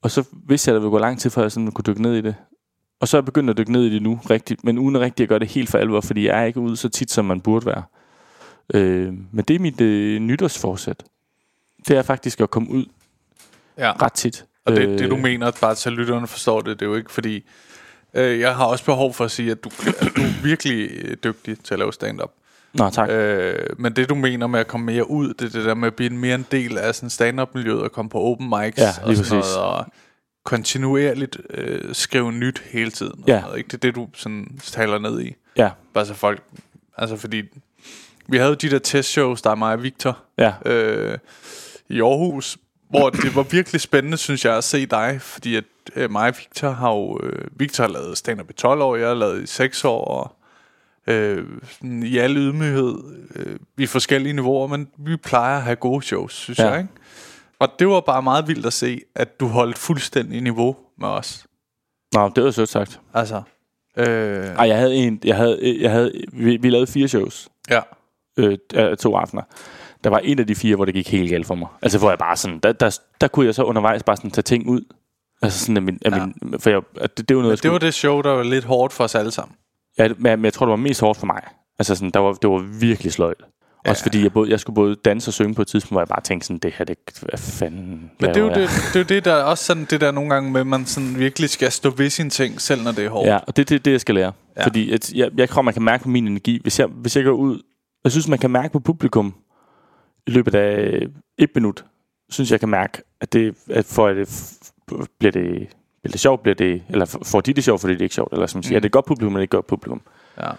Og så vidste jeg, at der ville gå lang tid, før jeg sådan kunne dykke ned i det. Og så er jeg begyndt at dykke ned i det nu, rigtigt, men uden rigtig at gøre det helt for alvor, fordi jeg er ikke ude så tit, som man burde være. Øh, men det er mit øh, nytårsforsæt. Det er faktisk at komme ud ja. ret tit. Og det, Øh, det du mener, bare så lytterne forstår det, det er jo ikke fordi... Øh, jeg har også behov for at sige, at du, at du er virkelig øh, dygtig til at lave stand-up. Nå, tak. Øh, men det du mener med at komme mere ud, det er det der med at blive mere en del af sådan stand-up-miljøet og komme på open mics Ja, og sådan præcis. noget, og kontinuerligt øh, skrive nyt hele tiden. Ja. Noget, ikke? Det er det, du sådan taler ned i. Ja, Bare så folk... Altså fordi... Vi havde de der testshows, der er mig og Victor, ja, øh, i Aarhus, hvor det var virkelig spændende, synes jeg, at se dig, fordi at øh, mig og Victor har jo, øh, Victor har lavet stand-up i 12 år, jeg har lavet i 6 år, og øh, i al ydmyghed, øh, vi er forskellige niveauer, men vi plejer at have gode shows, synes Ja. jeg, ikke? Og det var bare meget vildt at se, at du holdt fuldstændig niveau med os. Nå, det var sødt sagt. Altså, øh, Ej, jeg havde en, jeg havde, jeg havde, vi, vi lavede fire shows, ja, øh, to aftener. Der var en af de fire, hvor det gik helt galt for mig. Altså, hvor jeg bare sådan, der, der, der kunne jeg så undervejs bare sådan tage ting ud. Altså sådan, at min, at Ja. min, for jeg, at det, det var noget, jeg det skulle, var det show, der var lidt hårdt for os alle sammen. Ja, men, jeg tror, det var mest hårdt for mig. Altså sådan, der var, det var virkelig sløjt. Ja. Også fordi jeg, både, jeg skulle både danse og synge på et tidspunkt, hvor jeg bare tænkte sådan, det her, det, hvad fanden Men det er, jo det, det er jo det, der er også sådan det der nogle gange med, at man sådan virkelig skal stå ved sine ting, selv når det er hårdt. Ja, og det er det, det, jeg skal lære. Ja. Fordi at jeg, jeg tror, man kan mærke på min energi. Hvis jeg, hvis jeg går ud Jeg synes, man kan mærke på publikum i løbet af et minut, synes jeg kan mærke, at det, at for at det bliver det, bliver det sjovt, bliver det, eller får de det sjovt, fordi det er ikke sjovt, eller som siger, mm. er det et godt publikum, eller ikke godt publikum. Ja.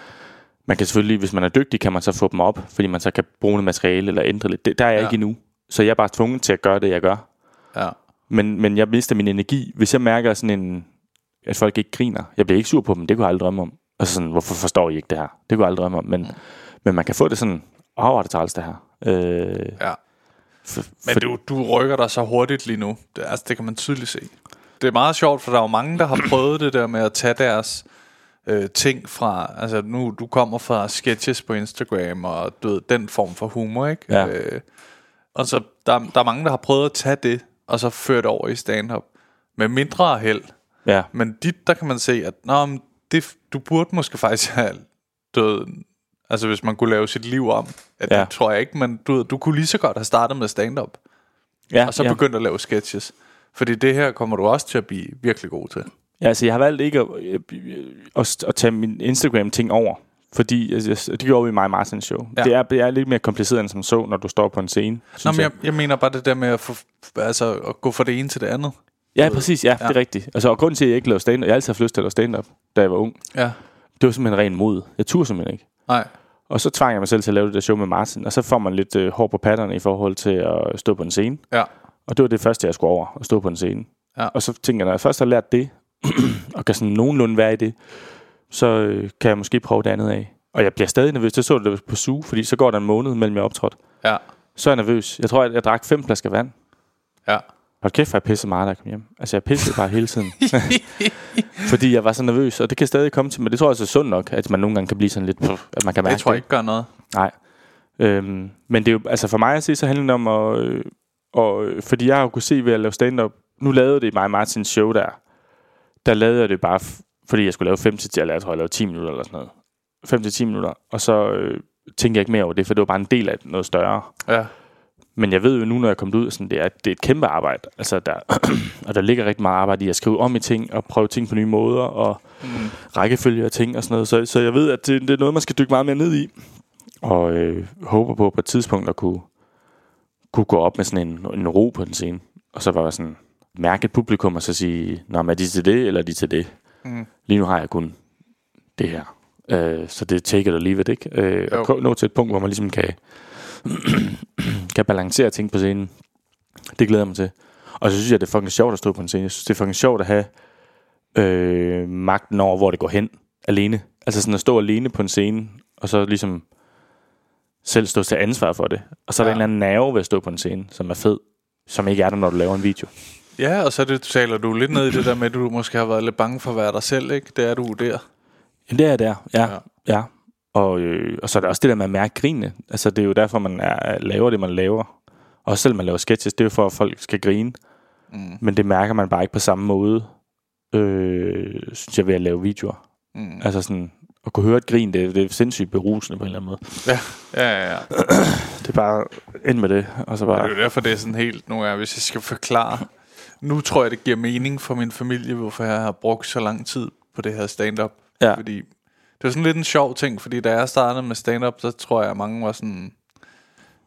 Man kan selvfølgelig, hvis man er dygtig, kan man så få dem op, fordi man så kan bruge noget materiale eller ændre lidt. Det, der er jeg Ja. ikke endnu. Så jeg er bare tvunget til at gøre det, jeg gør. Ja. Men, men jeg mister min energi, hvis jeg mærker sådan en, at folk ikke griner. Jeg bliver ikke sur på dem, det kunne jeg aldrig drømme om. Altså sådan, hvorfor forstår I ikke det her? Det kunne jeg aldrig drømme om. Men, men man kan få det sådan, åh, er det træls det her. Øh, ja. for, Men for, du, du rykker dig så hurtigt lige nu. Det, altså, det kan man tydeligt se. Det er meget sjovt, for der er jo mange, der har prøvet det der med at tage deres øh, ting fra... Altså, nu du kommer fra sketches på Instagram, og du ved, den form for humor, ikke? Ja. Øh, og så der, der er mange, der har prøvet at tage det, og så ført over i stand-up. Med mindre held. ja, Men dit, der kan man se, at Nå, men det, du burde måske faktisk have død, altså hvis man kunne lave sit liv om. At Ja. Det tror jeg ikke, men du, du kunne lige så godt have startet med stand-up, ja, og så ja. begyndt at lave sketches. Fordi det her kommer du også til at blive virkelig god til. Ja, altså jeg har valgt ikke at, øh, at, at tage min Instagram-ting over. Fordi altså, det gjorde vi i mig Martins show. Ja. Det, er, det er lidt mere kompliceret end som så, når du står på en scene. Nå, men jeg, jeg mener bare det der med at, få, altså, at gå fra det ene til det andet. Ja, præcis. Ja, ja, det er rigtigt. Altså, og grunden til, at jeg ikke lavede stand-up, jeg har altid haft lyst til at lave stand-up, da jeg var ung. Ja, Det var simpelthen ren mod. Jeg turde simpelthen ikke. nej. Og så tvang jeg mig selv til at lave det der show med Martin, og så får man lidt øh, hår på patterne i forhold til at stå på en scene. Ja, Og det var det første, jeg skulle over, at stå på en scene. Ja. Og så tænker jeg, når jeg først har lært det, og kan sådan nogenlunde være i det, så øh, kan jeg måske prøve det andet af. Og jeg bliver stadig nervøs. Det så du på suge, fordi så går der en måned mellem jeg optrådt. ja, Så er jeg nervøs. Jeg tror, at jeg drak fem flasker vand. ja. Hold kæft, jeg pissede meget, da jeg kom hjem. Altså, jeg pissede bare hele tiden. Fordi jeg var så nervøs, og det kan stadig komme til, men det tror jeg også er sundt nok, at man nogle gange kan blive sådan lidt, puff, at man kan mærke Det tror jeg ikke gør noget. Nej. Øhm, men det er jo, altså for mig at se, så handler det om at, øh, og, øh, fordi jeg har jo kunne se ved at lave stand-up, nu lavede det i mig og Martins show der, der lavede jeg det bare, fordi jeg skulle lave 5 til, eller jeg tror, jeg lavede 10 minutter eller sådan noget. 5 til 10 minutter, og så øh, tænkte jeg ikke mere over det, for det var bare en del af noget større. Ja, Men jeg ved jo nu, når jeg er kommet ud, sådan, det, er, det er et kæmpe arbejde. Altså, der, og der ligger rigtig meget arbejde i at skrive om i ting, og prøve ting på nye måder, og mm. rækkefølge af ting og sådan noget. Så, så jeg ved, at det, det er noget, man skal dykke meget mere ned i. Og øh, håber på på et tidspunkt at kunne, kunne gå op med sådan en, en ro på den scene. Og så bare sådan mærke et publikum, og så sige, Nå, men er de til det, eller er de til det? Mm. Lige nu har jeg kun det her. Øh, så det take it or leave it, ikke? Øh, Jo. og nå til et punkt, hvor man ligesom kan, kan balancere ting på scenen. Det glæder jeg mig til. Og så synes jeg, det er fucking sjovt at stå på en scene. Jeg synes, det er fucking sjovt at have øh, magten over, hvor det går hen alene. Altså sådan at stå alene på en scene, og så ligesom selv stå til ansvar for det. Og så er der Ja. en eller anden nerve ved at stå på en scene, som er fed, som ikke er der, når du laver en video. ja og så det, taler du lidt ned i det der med, at du måske har været lidt bange for at være dig selv, ikke? Det er du der. Jamen, det er der, ja. Ja. ja. ja. Og, øh, og så er der også det der med at mærke grinene. Altså, det er jo derfor, man er, laver det, man laver. Og selv man laver sketches, det er jo for, at folk skal grine. Mm. Men det mærker man bare ikke på samme måde, øh, synes jeg, ved at lave videoer. Mm. Altså sådan, at kunne høre et grin, det, det er sindssygt berusende på en eller anden måde. Ja, ja, ja. ja. Det er bare ind med det, og så bare... Det er jo derfor, det er sådan helt nogle gange, hvis jeg skal forklare. Nu tror jeg, det giver mening for min familie, hvorfor jeg har brugt så lang tid på det her stand-up. Ja. Fordi det var sådan lidt en sjov ting, fordi da jeg startede med stand-up, så tror jeg, at mange var sådan...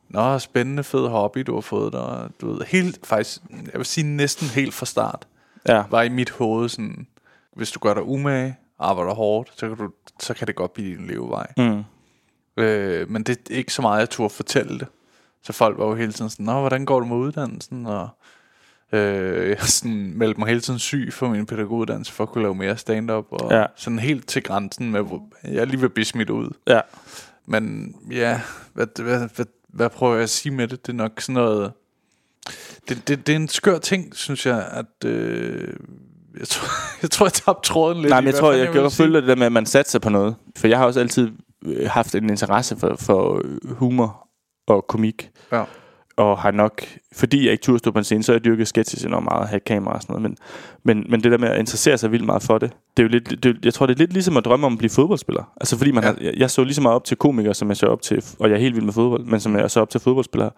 Nå, spændende, fed hobby, du har fået der. Du ved, helt, faktisk, jeg vil sige næsten helt fra start, Ja, var i mit hoved sådan, hvis du gør dig umage, arbejder hårdt, så kan, du, så kan det godt blive din levevej. mm. Øh, men det er ikke så meget, jeg turde fortælle det. Så folk var jo hele tiden sådan, Nå, hvordan går det med uddannelsen? Og øh, jeg sådan, meldte mig hele tiden syg for min pædagoguddannelse, for at kunne lave mere stand-up. Og Ja. sådan helt til grænsen med, hvor jeg lige at blive smidt ud. ja. Men ja, hvad, hvad, hvad, hvad prøver jeg at sige med det? Det er nok sådan noget... Det, det, det er en skør ting, synes jeg, at... Øh, jeg, tror, jeg tror, jeg tabte tråden lidt. Nej, men jeg tror, jeg, jeg sige. følge det der med, at man satser på noget. For jeg har også altid øh, haft en interesse for, for øh, humor og komik. Ja. Og har nok, fordi jeg ikke turde stå på en scene, så har jeg dyrket sketches enormt meget, have kamera og sådan noget. Men, men, men det der med at interessere sig vildt meget for det, det er jo lidt, det, jeg tror, det er lidt ligesom at drømme om at blive fodboldspiller. Altså fordi man ja. har, jeg, jeg så lige så meget op til komikere, som jeg så op til, og jeg er helt vild med fodbold, men som jeg så op til fodboldspillere.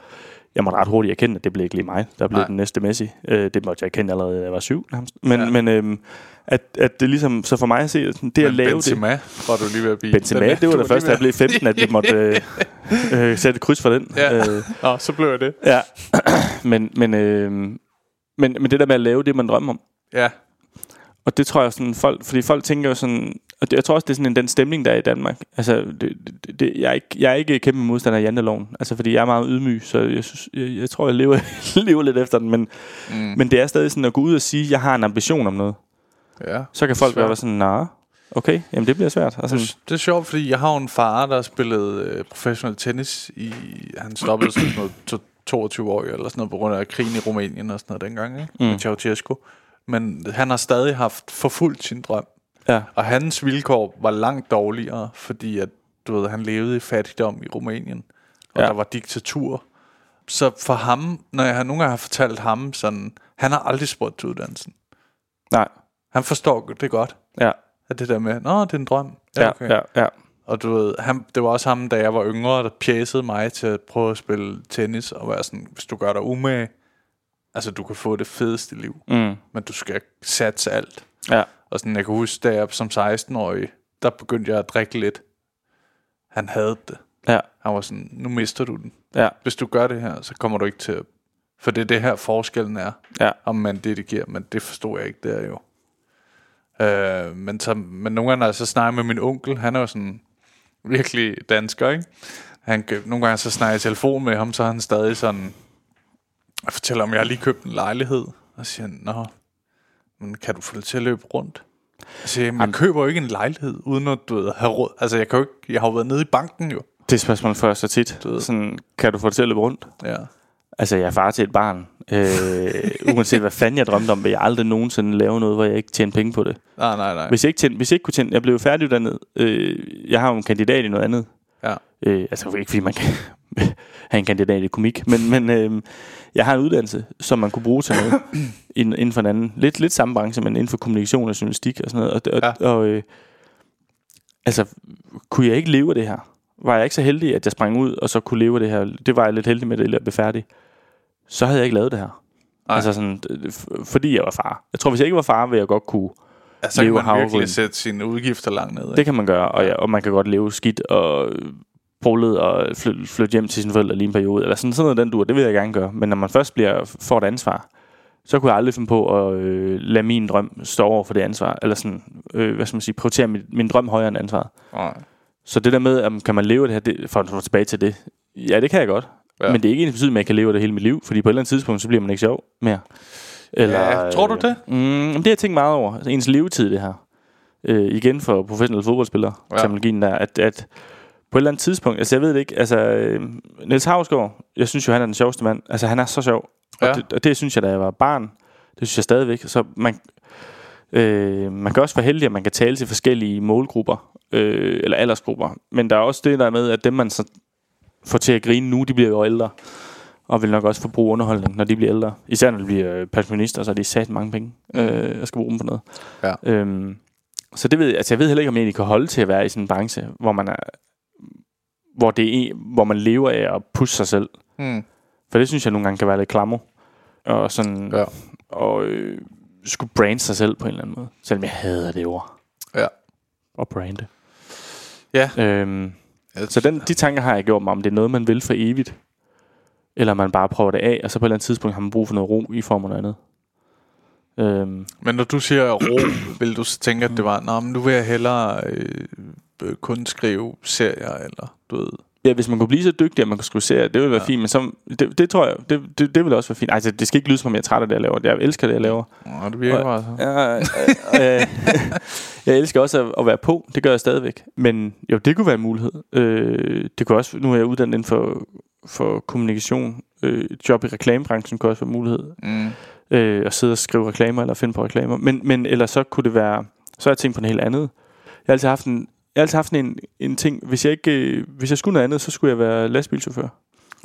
Jeg måtte ret hurtigt erkende, at det blev ikke lige mig, der blev Nej. den næste Messi. Øh, det måtte jeg erkende allerede, da jeg var syv. nærmest. Men, Ja. men øhm, at, at det ligesom, så for mig at se, sådan, det at Men lave Benzema, det. var du lige ved at blive. Benzema, er- det var det første, da jeg blev 15, at vi måtte øh, øh, sætte et kryds for den. Ja. Øh, Nå, så blev jeg det. ja. men, men, øh, men, men det der med at lave det, man drømmer om, Ja, Og det tror jeg sådan folk, fordi folk tænker jo sådan, og det, jeg tror også, det er sådan en, den stemning, der er i Danmark. Altså, det, det, det, jeg, er ikke, jeg er ikke kæmpe modstander af janteloven, altså fordi jeg er meget ydmyg, så jeg, synes, jeg, jeg tror, jeg lever, lever lidt efter den, men, mm. men det er stadig sådan at gå ud og sige, at jeg har en ambition om noget. ja. Så kan folk Svært. være sådan, nej, okay, jamen det bliver svært. Og sådan, Det, er sjovt, fordi jeg har en far, der spillede øh, professionel tennis. I, han stoppede sådan noget to- 22 år eller sådan noget, på grund af krigen i Rumænien og sådan noget dengang, ikke? Mm. Med Ceausescu. Men han har stadig haft forfulgt sin drøm. Ja, Og hans vilkår var langt dårligere, fordi at, du ved, han levede i fattigdom i Rumænien, og ja. Der var diktatur. Så for ham, når jeg har nogle gange har fortalt ham sådan, han har aldrig spurgt til uddannelsen. nej, Han forstår det godt, ja, at det der med, nå, det er en drøm. ja, okay. ja, ja, Og du ved, han, det var også ham, da jeg var yngre, der pjæsede mig til at prøve at spille tennis, og være sådan, hvis du gør dig umage, altså du kan få det fedeste liv, mm, men du skal satse alt. ja, Og sådan, jeg kan huske, da jeg som 16-årig, der begyndte jeg at drikke lidt. Han havde det. ja, Han var sådan, nu mister du den. ja, Hvis du gør det her, så kommer du ikke til at... For det er det her forskellen er, ja, om man dedikerer, men det forstod jeg ikke der jo. Øh, men, så, men nogle gange, når jeg så snakker med min onkel, han er jo sådan virkelig dansker, ikke? Han, nogle gange så snakker jeg i telefon med ham, så er han stadig sådan, jeg fortæller om, jeg har lige købt en lejlighed, og siger han, nå, men kan du få det til at løbe rundt? Jeg siger, man køber jo ikke en lejlighed, uden at du ved, have råd. Altså, jeg, kan jo ikke, jeg har jo været nede i banken jo. det er et spørgsmål for så tit. Sådan, kan du få det til at løbe rundt? Ja. Altså, jeg er far til et barn. Øh, uanset hvad fanden jeg drømte om, vil jeg aldrig nogensinde lave noget, hvor jeg ikke tjener penge på det. Nej, nej, nej. Hvis jeg ikke, tjente, hvis jeg ikke kunne tjene... Jeg blev færdiguddannet. Øh, jeg har jo en kandidat i noget andet. Ja. Øh, altså, ikke fordi man kan have en kandidat i komik, men, men øh, jeg har en uddannelse, som man kunne bruge til noget inden, inden for en anden. Lidt, lidt samme branche, men inden for kommunikation og journalistik og sådan noget. Og, og, Ja. ja. og øh, altså, kunne jeg ikke leve af det her? Var jeg ikke så heldig, at jeg sprang ud, og så kunne leve af det her? Det var jeg lidt heldig med, det, at jeg blev færdig. Så havde jeg ikke lavet det her. Nej. Altså sådan, fordi jeg var far. Jeg tror, hvis jeg ikke var far, ville jeg godt kunne Altså, så kan man virkelig sætte sine udgifter langt ned. ikke? det kan man gøre, og, ja, og man kan godt leve skidt og brullet og flytte, flytte hjem til sine forældre lige en periode. Eller sådan, sådan noget den dur, det vil jeg gerne gøre. Men når man først bliver, får et ansvar, så kunne jeg aldrig finde på at øh, lade min drøm stå over for det ansvar. Eller sådan, øh, hvad skal man sige, prioritere min, min drøm højere end ansvaret. Nej. Så det der med, om kan man leve det her, det, for at få tilbage til det, ja, det kan jeg godt. Ja. Men det er ikke ens betydning, at jeg kan leve det hele mit liv, fordi på et eller andet tidspunkt, så bliver man ikke sjov mere. Eller, Ja, tror du øh, det? Mm, det har jeg tænkt meget over. Altså, ens levetid, det her. Øh, igen for professionelle fodboldspillere, ja. terminologien der, at, at på et eller andet tidspunkt, altså jeg ved det ikke, altså øh, Niels Havsgaard, jeg synes jo, han er den sjoveste mand. Altså han er så sjov. Ja. Og, det, og det synes jeg, da jeg var barn. Det synes jeg stadigvæk. Så man, øh, man kan også være heldig, at man kan tale til forskellige målgrupper, øh, eller aldersgrupper. Men der er også det der med, at dem man så får til at grine nu, de bliver jo ældre. Og vil nok også få brug underholdning, når de bliver ældre. Især når de bliver øh, pensionister, så er de sat mange penge. Øh, og skal bruge dem på noget. Ja. Øhm, så det ved jeg, altså jeg ved heller ikke, om jeg egentlig kan holde til at være i sådan en branche, hvor man er, hvor, det er, hvor man lever af at pushe sig selv. Hmm. For det synes jeg nogle gange kan være lidt klammer. Og sådan, Ja. og øh, skulle brande sig selv på en eller anden måde. Selvom jeg hader det ord. Ja. Og brande. Ja. Øhm, så den, de tanker har jeg gjort mig om, det er noget, man vil for evigt. Eller man bare prøver det af, og så på et eller andet tidspunkt har man brug for noget ro i form af noget andet. Øhm, Men når du siger ro, vil du så tænke, at det var, Nå, men nu vil jeg hellere øh, øh, kun skrive serier, eller du ved... ja, hvis man kunne blive så dygtig, at man kunne skrive serier, det ville være ja. fint, men så, det, det tror jeg, det, det, det ville også være fint. Altså, det skal ikke lyde som om, jeg er træt af det, jeg laver. Jeg elsker det, jeg laver. Nå, det virker bare så. Ja, øh, øh, jeg elsker også at, at være på. Det gør jeg stadigvæk. Men jo, det kunne være en mulighed. Øh, det kunne også, nu er jeg uddannet inden for, for kommunikation. Øh, job i reklamebranchen kunne også være en mulighed. Mm. Øh, at sidde og skrive reklamer eller finde på reklamer. Men, men ellers så kunne det være... Så har jeg tænkt på noget helt andet. Jeg har altid haft en, jeg har altid haft en, en ting. Hvis jeg, ikke, øh, hvis jeg skulle noget andet, så skulle jeg være lastbilchauffør.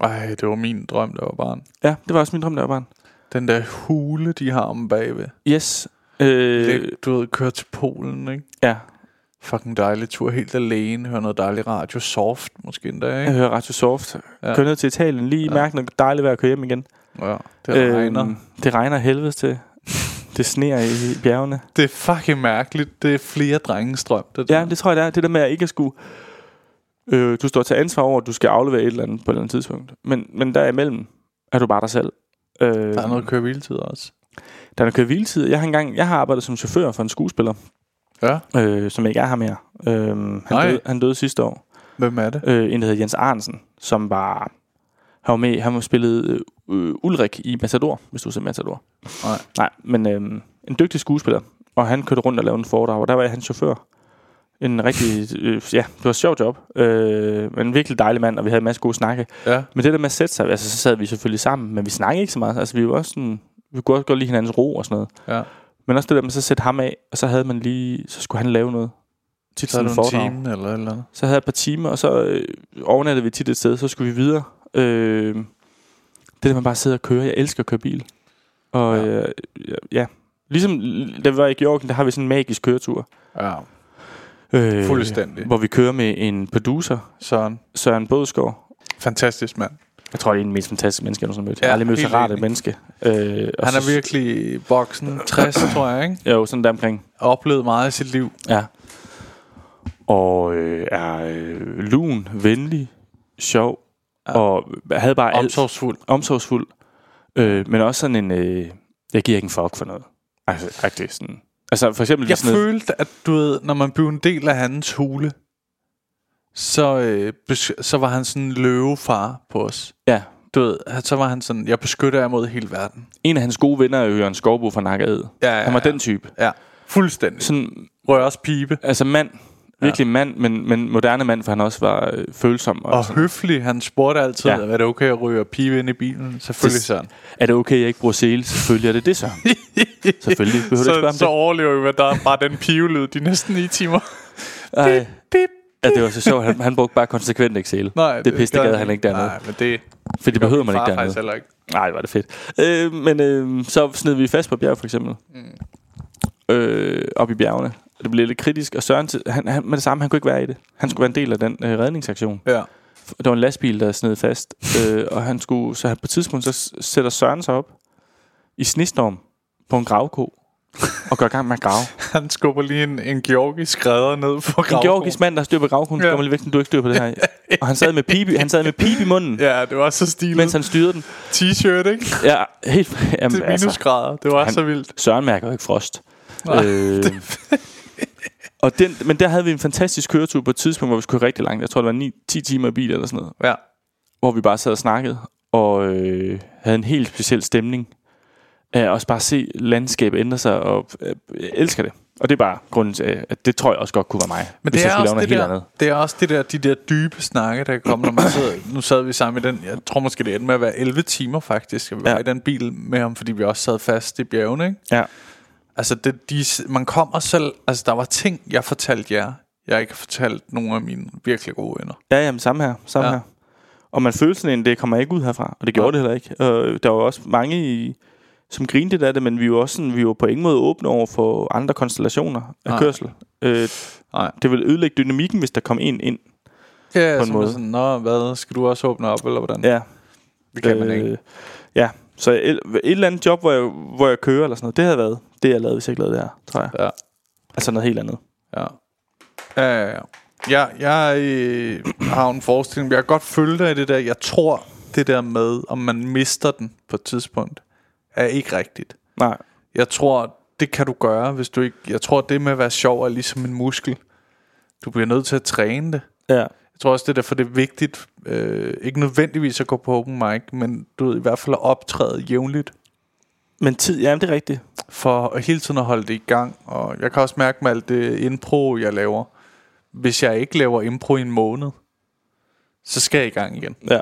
Ej, det var min drøm, der var barn. Ja, det var også min drøm, jeg var barn. Den der hule, de har om bagved. Yes. Øh, du ved, køre til Polen, ikke? ja, Fucking dejlig tur, helt alene, høre noget dejlig radio, soft måske endda, jeg ikke? hører Radio Soft. Ja. Kør ned til Italien, lige ja. mærke noget dejligt vejr at køre hjem igen. Ja, det regner. det regner helvedes til. Det sneer i bjergene. Det er fucking mærkeligt. Det er flere drengestrøm, det der. Ja, det tror jeg, det er. Det der med at ikke at skulle... Øh, du står til ansvar over, at du skal aflevere et eller andet på et eller andet tidspunkt. Men, men derimellem er du bare dig selv. Øh, Der er noget køre også. der er noget køre. Jeg har, engang, jeg har arbejdet som chauffør for en skuespiller, Ja, øh, som ikke er her mere. Øh, han, Nej. døde, han døde sidste år. hvem er det? Øh, en, der hedder Jens Arnsen, som var... Han var med, han var spillet øh, Ulrik i Matador, hvis du set Matador. Nej. Nej, men øh, en dygtig skuespiller. Og han kørte rundt og lavede en foredrag, og der var jeg hans chauffør. En rigtig, øh, ja, det var et sjovt job. Øh, men en virkelig dejlig mand, og vi havde en masse gode snakke. Ja, Men det der med at sætte sig, altså så sad vi selvfølgelig sammen, men vi snakkede ikke så meget. Altså vi var også sådan, vi kunne også godt lide hinandens ro og sådan noget. ja. Men også det der med så at sætte ham af, og så havde man lige, så skulle han lave noget. Tit Så sådan en foredrag. time eller eller andet. Så havde jeg et par timer, og så øh, overnattede vi tit et sted, så skulle vi videre. Øh, det der med bare at sidde og køre, jeg elsker at køre bil. Og Ja. øh, ja. ligesom da vi var i Georgien, der har vi sådan en magisk køretur. Ja, Øh, Fuldstændig. Hvor vi kører med en producer, sådan. Søren Bådsgaard. Fantastisk mand. Jeg tror, det er den mest fantastiske menneske, jeg nogensinde har mødt. Jeg Ja, har aldrig mødt så rart et menneske. Øh, Han er så- virkelig boksen 60, tror jeg, ikke? Jo, sådan der omkring. Oplevet meget i sit liv. Ja. Og øh, er øh, lun, venlig, sjov, Ja. ja. og havde bare alt. Omsorgsfuld. omsorgsfuld, øh, men også sådan en, øh, jeg giver ikke en fuck for noget. Altså, rigtig sådan. Altså, for eksempel Jeg sådan noget, følte, at du ved, når man blev en del af hans hule, så, øh, så var han sådan en løvefar på os. ja, Du ved, så var han sådan, jeg beskytter jer mod hele verden. en af hans gode venner er jo Jørgen Skovbo fra Nakkered. Ja, ja, Han var ja. den type. Ja, fuldstændig. Sådan, Rører også pibe. altså mand, virkelig mand, men, men moderne mand, for han også var øh, følsom. Og, Og sådan. høflig, han spurgte altid, ja. Ja. er det okay at ryge pibe ind i bilen? Selvfølgelig Det- sådan. Er det okay, jeg ikke bruger sele? Selvfølgelig er det det, så. Selvfølgelig. Behøver du ikke spørge Så, så det? overlever vi, at der er bare den pivelyd de næste ni timer. Ej. Bip. Ja, det var så sjovt. Han, han brugte bare konsekvent ikke sele. Nej, det det gad han ikke dernede. Nej, men det, For det behøver man ikke dernede. heller ikke. Nej, var det fedt. Øh, men øh, så sned vi fast på bjerg, for eksempel. Mm. Øh, op i bjergene. Det blev lidt kritisk, og Søren, han, han, med det samme, han kunne ikke være i det. Han skulle være en del af den øh, redningsaktion. Ja. Der var en lastbil, der sned fast, øh, og han skulle, så han på et tidspunkt, så sætter Søren sig op i snestorm på en gravko, og går i gang med at grave. Han skubber lige en, en georgisk redder ned for En georgisk mand, der har styr på gravkonen, Ja. kommer lige væk, du ikke styr på det her. Og han sad med pibe, han sad med pibe i munden, ja. Det var så stilet. mens han styrede den. T-shirt, ikke? Ja, helt, jamen, Til minusgrader. Det var han- så vildt. Søren mærker jo ikke frost. Nej, øh, og den, men der havde vi en fantastisk køretur på et tidspunkt, hvor vi skulle rigtig langt. Jeg tror, det var 9, 10 timer i bil eller sådan noget. Ja. Hvor vi bare sad og snakkede, og øh, havde en helt speciel stemning. Af også bare se landskabet ændre sig, og øh, jeg elsker det. Og det er bare grunden til, at det tror jeg også godt kunne være mig. Men det er, også det, der, andet. det er også det der, de der dybe snakke, der kommer, når man sidder... Nu sad vi sammen i den... Jeg tror måske, det endte med at være 11 timer faktisk, at vi. Ja. var i den bil med ham, fordi vi også sad fast i bjergene, ikke? Ja. Altså, det, de, man kommer selv... Altså, der var ting, jeg fortalte jer, jeg ikke har fortalt nogle af mine virkelig gode venner. Ja, jamen samme her. Samme Ja. ja. her. Og man følte sådan en, det kommer ikke ud herfra. Og det gjorde Nej. det heller ikke. Og der var også mange, i, som grinte af det, men vi var også sådan, vi var på ingen måde åbne over for andre konstellationer af Nej. kørsel. Øh, Nej. det ville ødelægge dynamikken, hvis der kom en ind. Ja, På en så måde. Sådan, Nå, hvad? Skal du også åbne op, eller hvordan? Ja. det kan man ikke. Øh, Ja, så et, et eller andet job, hvor jeg, hvor jeg kører eller sådan noget, det havde været det, jeg lavede, hvis jeg ikke lavede det her, tror jeg. Ja. Altså noget helt andet. Ja. Ja, ja, ja. Jeg, jeg øh, har en forestilling, jeg kan godt følge dig i det der. Jeg tror, det der med, om man mister den på et tidspunkt, er ikke rigtigt. Nej. Jeg tror, det kan du gøre, hvis du ikke... Jeg tror, det med at være sjov er ligesom en muskel. Du bliver nødt til at træne det. Ja. Jeg tror også, det er derfor, det er vigtigt. Øh, ikke nødvendigvis at gå på open mic, men du ved, i hvert fald at optræde jævnligt. Men tid, ja, det er rigtigt. for hele tiden at holde det i gang. Og jeg kan også mærke med alt det impro, jeg laver. Hvis jeg ikke laver impro i en måned, så skal jeg i gang igen. Ja.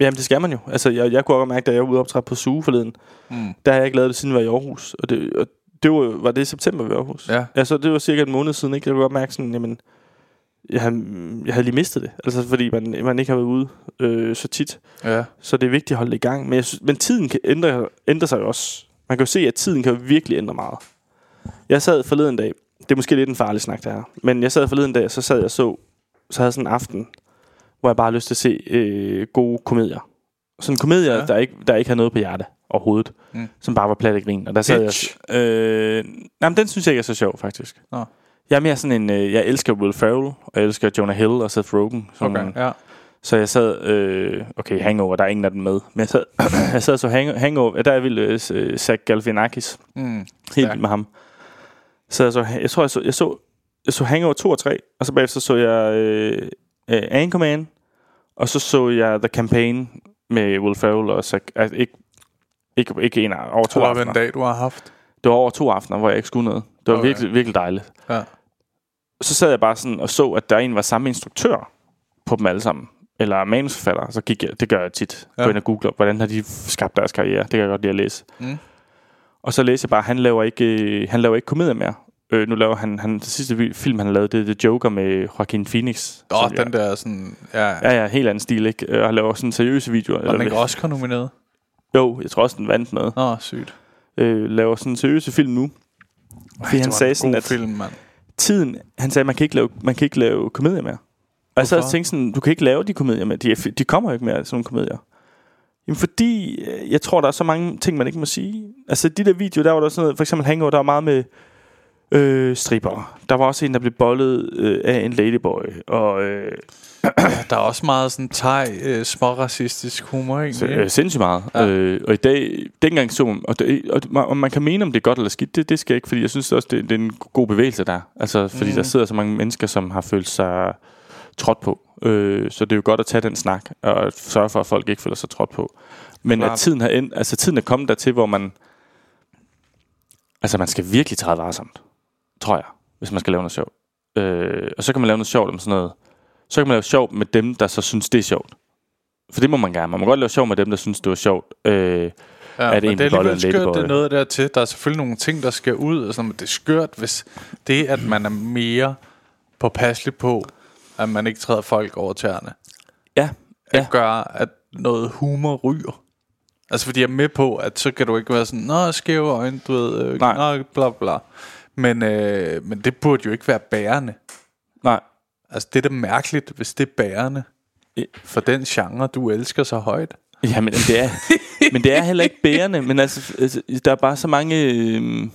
Jamen, det skal man jo. Altså, jeg, jeg kunne også mærke, da jeg var ude optræde på Suge forleden, Mm. der har jeg ikke lavet det, siden jeg var i Aarhus. Og det, og det var, var det i september, i Aarhus? Ja. Ja, så det var cirka en måned siden, ikke? Jeg kunne godt mærke sådan, jamen, jeg, havde, jeg havde lige mistet det. Altså, fordi man, man ikke har været ude øh, så tit. Ja. Så det er vigtigt at holde det i gang. Men, jeg synes, men tiden kan ændre, ændre sig jo også. Man kan jo se, at tiden kan virkelig ændre meget. Jeg sad forleden dag, det er måske lidt en farlig snak, det her, men jeg sad forleden dag, så sad jeg så, så havde sådan en aften, hvor jeg bare har lyst til at se øh, gode komedier. Sådan komedier, Ja. der, ikke, der ikke har noget på hjerte overhovedet, Mm. som bare var plat og grin. Og der sad Hitch. jeg... Øh, nej, men den synes jeg ikke er så sjov, faktisk. Nå. Jeg er mere sådan en... Øh, jeg elsker Will Ferrell, og jeg elsker Jonah Hill og Seth Rogen. Sådan Okay, nogle- ja. så jeg sad... Øh, okay, Hangover, der er ingen af dem med. Men jeg sad, jeg sad så hang, Hangover... Der er jeg vild øh, Zach Galifianakis. Mm. Helt Stærk. vild med ham. Så jeg, så, jeg tror, jeg så, jeg så, jeg så Hangover 2 og 3, og så bagefter så jeg øh, øh, Anchorman, og så så jeg The Campaign med Will Ferrell og Zach, altså ikke, ikke, ikke en af, over to Tror jeg, en aftener. dag, du har haft. Det var over to aftener, hvor jeg ikke skulle noget. Det var okay. virkelig, virkelig dejligt. Ja. Så sad jeg bare sådan og så, at der en var samme instruktør på dem alle sammen. Eller manusforfatter. Så gik jeg, det gør jeg tit. Ja. Gå ind og google, hvordan har de skabt deres karriere. Det kan jeg godt lide at læse. Mm. Og så læser jeg bare, han laver ikke, øh, han laver ikke komedier mere. Øh, nu laver han, han, det sidste film, han lavede, det er The Joker med Joaquin Phoenix. Åh, jeg- den der sådan... Ja, ja. Ja, ja, helt anden stil, ikke? Øh, Og han laver sådan seriøse videoer. Var den ikke Oscar nomineret? Jo, jeg tror også, den vandt noget. Nå, sygt. Øh, laver sådan seriøse film nu. Fordi han sagde en sådan, at film, mand. Tiden, han sagde, man kan ikke lave, man kan ikke lave komedier mere. Og jeg sad og Hvorfor? tænkte sådan, du kan ikke lave de komedier mere. De, de kommer jo ikke mere, sådan nogle komedier. Jamen fordi, øh, jeg tror, der er så mange ting, man ikke må sige. Altså de der videoer, der var der sådan noget, for eksempel Hangover, der var meget med øh, stripper. Der var også en, der blev bollet øh, af en ladyboy. Og øh, Der er også meget sådan thai, øh, småracistisk humor, egentlig. så, ikke? øh, sindssygt meget. Ja. Øh, og i dag, dengang så man, og, det, og man- kan mene, om det er godt eller skidt, det, det skal jeg ikke, fordi jeg synes også, det, det er en god bevægelse der. Altså, fordi Mm. mm. der sidder så mange mennesker, som har følt sig trådt på. Øh, så det er jo godt at tage den snak, og sørge for, at folk ikke føler sig trådt på. Men Klart. at tiden, har end, altså, tiden er kommet dertil, hvor man... Altså, man skal virkelig træde varsomt, tror jeg, hvis man skal lave noget sjovt. Øh, og så kan man lave noget sjovt om sådan noget. Så kan man lave sjovt med dem, der så synes, det er sjovt. For det må man gerne. Man må godt lave sjov med dem, der synes, det var sjovt. Øh, Ja, er det men en det er alligevel skørt, det er noget der til. Der er selvfølgelig nogle ting, der skal ud, og sådan, men det er skørt, hvis det, at man er mere påpasselig på, at man ikke træder folk over tæerne, ja, at Ja. gør, at noget humor ryger. Altså, fordi jeg er med på, at så kan du ikke være sådan, nå, skæve øjne, du ved, øh, Nej. nå, bla bla. Men, øh, men det burde jo ikke være bærende. nej. Altså, det er da mærkeligt, hvis det er bærende for den genre, du elsker så højt. Ja, men det er, men det er heller ikke bærende. Men altså, altså, der er bare så mange... Øh,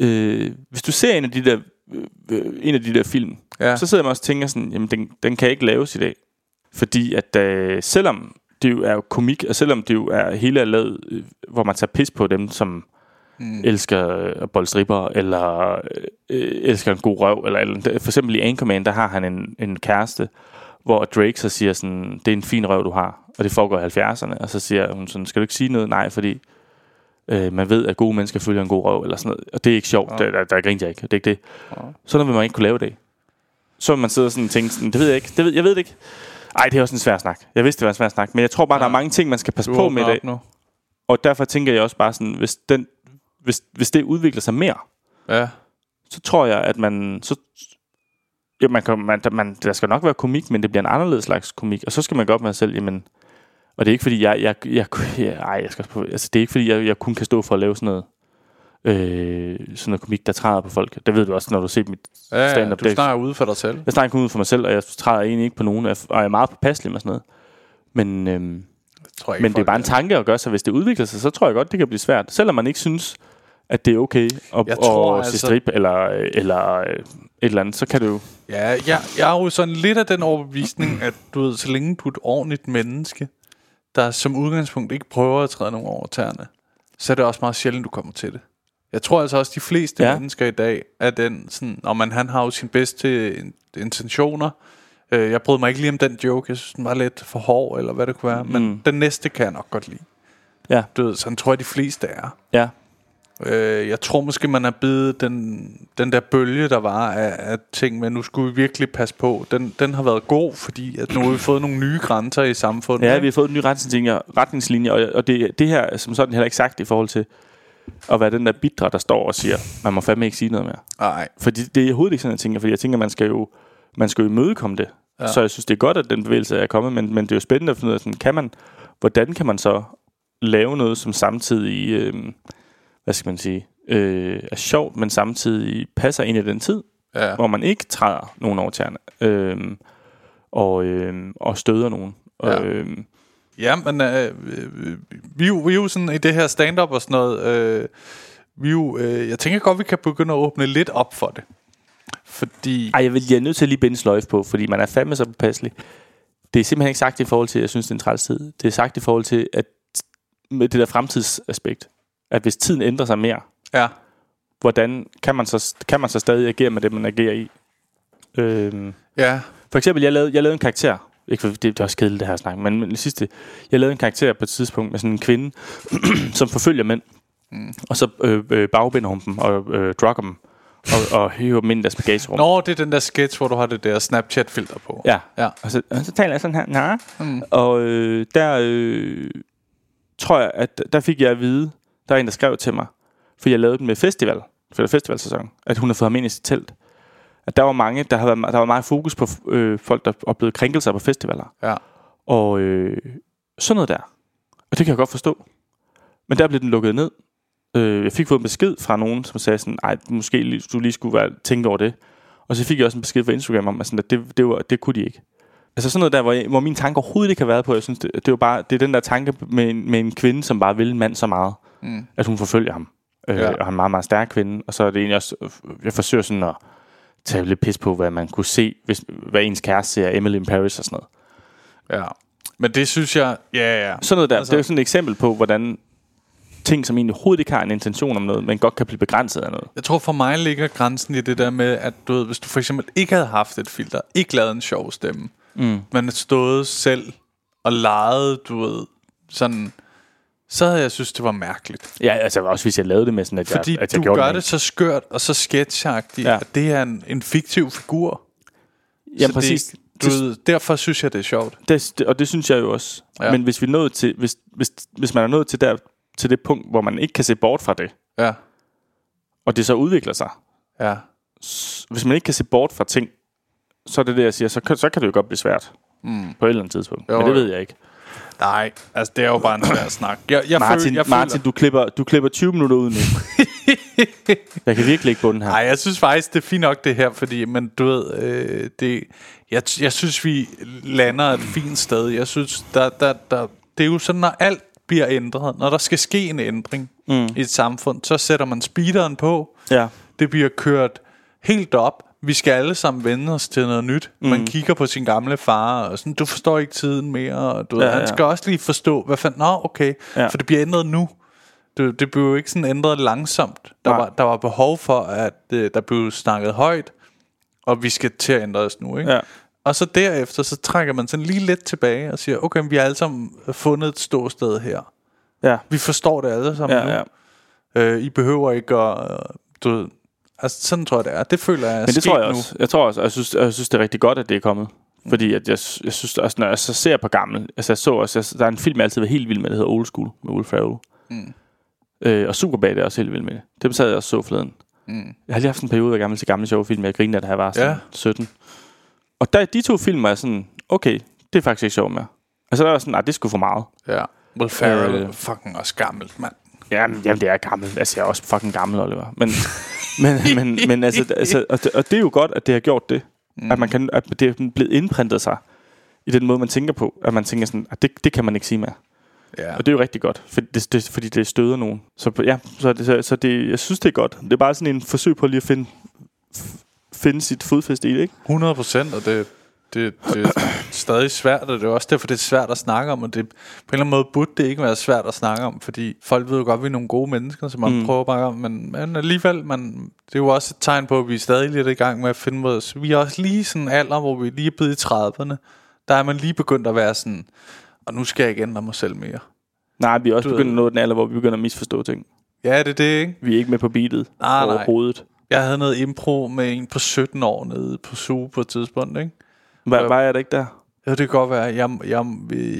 øh, hvis du ser en af de der, øh, øh, en af de der film, Ja. ja. så sidder man også og tænker sådan, jamen den, den kan ikke laves i dag. Fordi at øh, selvom det jo er jo komik, og selvom det jo er hele er lavet, øh, hvor man tager pis på dem, som mm. elsker øh, at bolde stripper, eller øh, elsker en god røv, eller, eller for eksempel i Anchorman, der har han en, en kæreste, hvor Drake så siger sådan, det er en fin røv, du har, og det foregår i 70'erne, og så siger hun sådan, skal du ikke sige noget? Nej, fordi øh, man ved, at gode mennesker følger en god røv, eller sådan noget, og det er ikke sjovt, ja. der, der, der griner jeg ikke, det er ikke det. Ja. Sådan vil man ikke kunne lave det. Så man sidde og sådan tænke sådan, det ved jeg ikke, det ved, jeg ved det ikke. Ej, det er også en svær snak. Jeg vidste, det var en svær snak, men jeg tror bare, ja. der er mange ting, man skal passe Du på med i dag. op nu. Og derfor tænker jeg også bare sådan, hvis, den, hvis, hvis det udvikler sig mere, Ja. så tror jeg, at man... Så, ja, man, kan, man, man, der skal nok være komik, men det bliver en anderledes slags komik. Og så skal man godt med sig selv, jamen... Og det er ikke fordi, jeg... jeg, jeg, jeg ej, jeg skal, på, altså, det er ikke fordi, jeg, jeg kun kan stå for at lave sådan noget... Øh, sådan noget komik, der træder på folk. Det ved du også, når du ser mit Ja, ja, stand-up. du snakker ude for dig selv. Jeg snakker kun ud for mig selv, og jeg træder egentlig ikke på nogen, og jeg- er meget påpasselig med sådan noget. Men, øhm, Tror jeg men det er bare en tanke at gøre, så hvis det udvikler sig, så tror jeg godt, det kan blive svært. Selvom man ikke synes, at det er okay at, Jeg tror at altså... altså- se strip eller, eller øh, et eller andet, så kan det jo... Ja, jeg, jeg er jo sådan lidt af den overbevisning, at du ved, så længe du er et ordentligt menneske, der som udgangspunkt ikke prøver at træde nogen over tæerne, så er det også meget sjældent, du kommer til det. Jeg tror altså også, de fleste ja. Mennesker i dag er den sådan, når man han har jo sine bedste in- intentioner. Øh, jeg brød mig ikke lige om den joke, jeg synes, den var lidt for hård, eller hvad det kunne være, men Mm. den næste kan jeg nok godt lide. Ja, Du ved, sådan tror jeg, de fleste er. ja. Øh, jeg tror måske, man har bidet den, den der bølge, der var af, af ting, men nu skulle vi virkelig passe på. Den, den har været god, fordi at nu har vi fået nogle nye grænser i samfundet. Ja, vi har fået nye retningslinjer, retningslinjer og, og det, det her er som sådan heller ikke sagt i forhold til at være den der bitre, der står og siger, man må fandme ikke sige noget mere. Nej, Fordi det er overhovedet ikke sådan, jeg tænker, fordi jeg tænker, man skal jo, man skal jo imødekomme det. Ja. Så jeg synes, det er godt, at den bevægelse er kommet, men, men det er jo spændende at finde ud af, sådan, kan man, hvordan kan man så lave noget, som samtidig øh, hvad skal man sige, øh, er sjovt, men samtidig passer ind i den tid, Ja. hvor man ikke træder nogen over tæerne, øh, og, øh, og støder nogen. Ja. Øh, Ja, men øh, vi, vi er jo sådan i det her stand-up og sådan noget, øh, vi jo, øh, jeg tænker godt, vi kan begynde at åbne lidt op for det. Fordi, ej, jeg, vil, jeg er nødt til at lige binde sløjf på, fordi man er fandme så påpasselig. Det er simpelthen ikke sagt i forhold til, at jeg synes, det er en træls tid. Det er sagt i forhold til, at med det der fremtidsaspekt, at hvis tiden ændrer sig mere, ja, hvordan kan man så, kan man så stadig agere med det, man agerer i? Øhm, ja, for eksempel, jeg lavede, jeg lavede en karakter. Ikke, for det, det er også kedeligt, det her snak, men, men det sidste. Jeg lavede en karakter på et tidspunkt med sådan en kvinde, som forfølger mænd. Mm. Og så øh, øh, bagbinder hun dem og øh, drugger dem. Og, og hiver dem ind i deres bagagerum. Nå, det er den der sketch, hvor du har det der Snapchat-filter på. Ja. Ja. Og så, og så taler jeg sådan her. Nej. Mm. Og øh, der øh, tror jeg, at der fik jeg at vide, der er en, der skrev til mig, for jeg lavede den med festival, for festivalsæson, at hun har fået ham ind i sit telt. At der var mange, der, havde, der var meget fokus på øh, folk, der oplevede krænkelser på festivaler. Ja. Og øh, sådan noget der. Og det kan jeg godt forstå. Men der blev den lukket ned. Øh, jeg fik fået en besked fra nogen, som sagde sådan, ej, måske du lige skulle være, tænke over det. Og så fik jeg også en besked fra Instagram om, at, sådan, at det, det, var, det kunne de ikke. Altså sådan noget der, hvor, jeg, hvor min tanke overhovedet ikke har været på. Jeg synes, det, det, var bare, det er den der tanke med en, med en kvinde, som bare vil en mand så meget, mm. at hun forfølger ham. Øh, Ja. Og han er en meget, meget stærk kvinde. Og så er det egentlig også, jeg forsøger sådan at tage lidt pis på, hvad man kunne se, hvis, hvad ens kæreste ser Emily in Paris og sådan noget. ja. Men det synes jeg, ja, ja. Sådan noget der, Altså- det er jo sådan et eksempel på, hvordan ting, som egentlig overhovedet ikke har en intention om noget, men godt kan blive begrænset af noget. Jeg tror for mig ligger grænsen i det der med, at du ved, hvis du for eksempel ikke havde haft et filter, ikke lavet en sjov stemme, mm. men stået selv og leget, du ved, sådan, så havde jeg synes, det var mærkeligt. Ja, altså også hvis jeg lavede det med sådan, at jeg, Fordi at jeg du gjorde gør med- det så skørt og så sketchagtigt, ja. At det er en, en fiktiv figur. Ja, Så præcis. Det, du ved, derfor synes jeg, det er sjovt. Det, det, og det synes jeg jo også. Ja. Men hvis vi nået til, hvis, hvis, hvis man er nået til, der, til det punkt, hvor man ikke kan se bort fra det, Ja, og det så udvikler sig, ja. s- hvis man ikke kan se bort fra ting, så er det det, jeg siger, så kan, så kan det jo godt blive svært. Mm. På et eller andet tidspunkt. Jo, Men det ved jeg ikke. Nej, altså det er jo bare en svær snak. Jeg, jeg Martin, føler, jeg Martin føler, du, klipper, du klipper 20 minutter ud nu. jeg kan virkelig ikke bunden her. Nej, jeg synes faktisk, det er fint nok det her, fordi, men du ved, øh, det, jeg, jeg synes, vi lander et fint sted. Jeg synes, der, der, der, det er jo sådan, når alt bliver ændret, når der skal ske en ændring mm. i et samfund, så sætter man speederen på, Ja. det bliver kørt helt op, vi skal alle sammen vende os til noget nyt. Mm. Man kigger på sin gamle far, og sådan, du forstår ikke tiden mere, og du ved, Ja, han ja. skal også lige forstå, hvad fanden, nå, okay, Ja. for det bliver ændret nu. Det, det blev jo ikke sådan ændret langsomt. Der Nej. var, der var behov for, at øh, der blev snakket højt, og vi skal til at ændre os nu, ikke? Ja. Og så derefter, så trækker man sådan lige lidt tilbage og siger, okay, vi har alle sammen fundet et ståsted her. Ja. Vi forstår det alle sammen Ja, nu. ja. Øh, I behøver ikke at... øh, Du altså sådan tror jeg det er. Det føler jeg Men det tror jeg nu. også. Jeg tror også, og jeg synes, jeg synes, det er rigtig godt, at det er kommet. Fordi at jeg, jeg synes også, når jeg så ser på gammel, altså jeg så også, jeg, der er en film, jeg altid været helt vild med, der hedder Old School, med Will Ferrell. Mm. Øh, og Superbad er også helt vild med det. Det sad jeg også så forleden. Mm. Jeg har lige haft en periode af gammel til gamle sjove film, jeg grinede, da jeg var sådan Ja. 17. Og der, de to film er sådan, okay, det er faktisk ikke sjovt mere. Altså der var sådan, nej, det er sgu for meget. Ja. Will Ferrell Øh. fucking også gammelt, mand. Jamen, jamen, det er gammel. Altså, jeg er også fucking gammel, Oliver. Men, men, men, men altså, altså og, det, og det er jo godt, at det har gjort det. Mm. At, man kan, at det er blevet indprintet sig i den måde, man tænker på. At man tænker sådan, at det, det kan man ikke sige mere. Ja. Og det er jo rigtig godt, for det, det, fordi det støder nogen. Så ja, så, det, så, så det, jeg synes, det er godt. Det er bare sådan en forsøg på lige at finde, finde sit fodfæste i det, ikke? 100 procent, og det, det, det er stadig svært, og det er også derfor, det er svært at snakke om, og det, på en eller anden måde burde det ikke være svært at snakke om, fordi folk ved jo godt, at vi er nogle gode mennesker, så man mm. prøver bare om, men, men alligevel, man, det er jo også et tegn på, at vi er stadig lidt i gang med at finde vores, vi er også lige sådan en alder, hvor vi lige er blevet i 30'erne, der er man lige begyndt at være sådan, og nu skal jeg ikke ændre mig selv mere. Nej, vi er også Du begyndt at nå den alder, hvor vi begynder at misforstå ting. Ja, det er det, ikke? Vi er ikke med på beatet Nej, nej. overhovedet. Jeg havde noget impro med en på 17 år nede på SUG på et tidspunkt, ikke? Ja. var jeg der ikke der? Ja, det kan godt være. Jeg, jeg,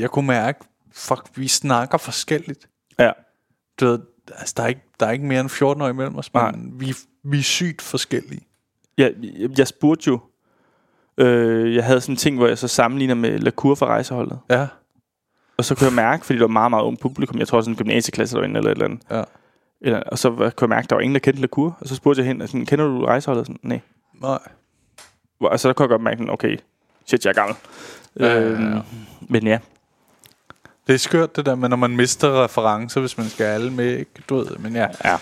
jeg kunne mærke, fuck, vi snakker forskelligt. Ja. Du ved, altså, der er ikke, der er ikke mere end 14 år imellem os, Nej. men vi, vi er sygt forskellige. Jeg, jeg, jeg spurgte jo, øh, jeg havde sådan en ting, hvor jeg så sammenligner med La Cour fra rejseholdet. Ja, Og så kunne jeg mærke, fordi det var meget, meget ung publikum, jeg tror sådan en gymnasieklasse derinde eller et eller andet, ja. Eller, og så var- kunne jeg mærke, at der var ingen, der kendte Lacour. Og så spurgte jeg hende, sådan, kender du rejseholdet? Sådan, nej. Nej. Og så der kunne jeg godt mærke, okay, shit, jeg er gammel. Ja, ja, ja. Øhm, men ja, Det er skørt det der med, når man mister referencer, hvis man skal alle med, ikke? Du ved, men ja. ja.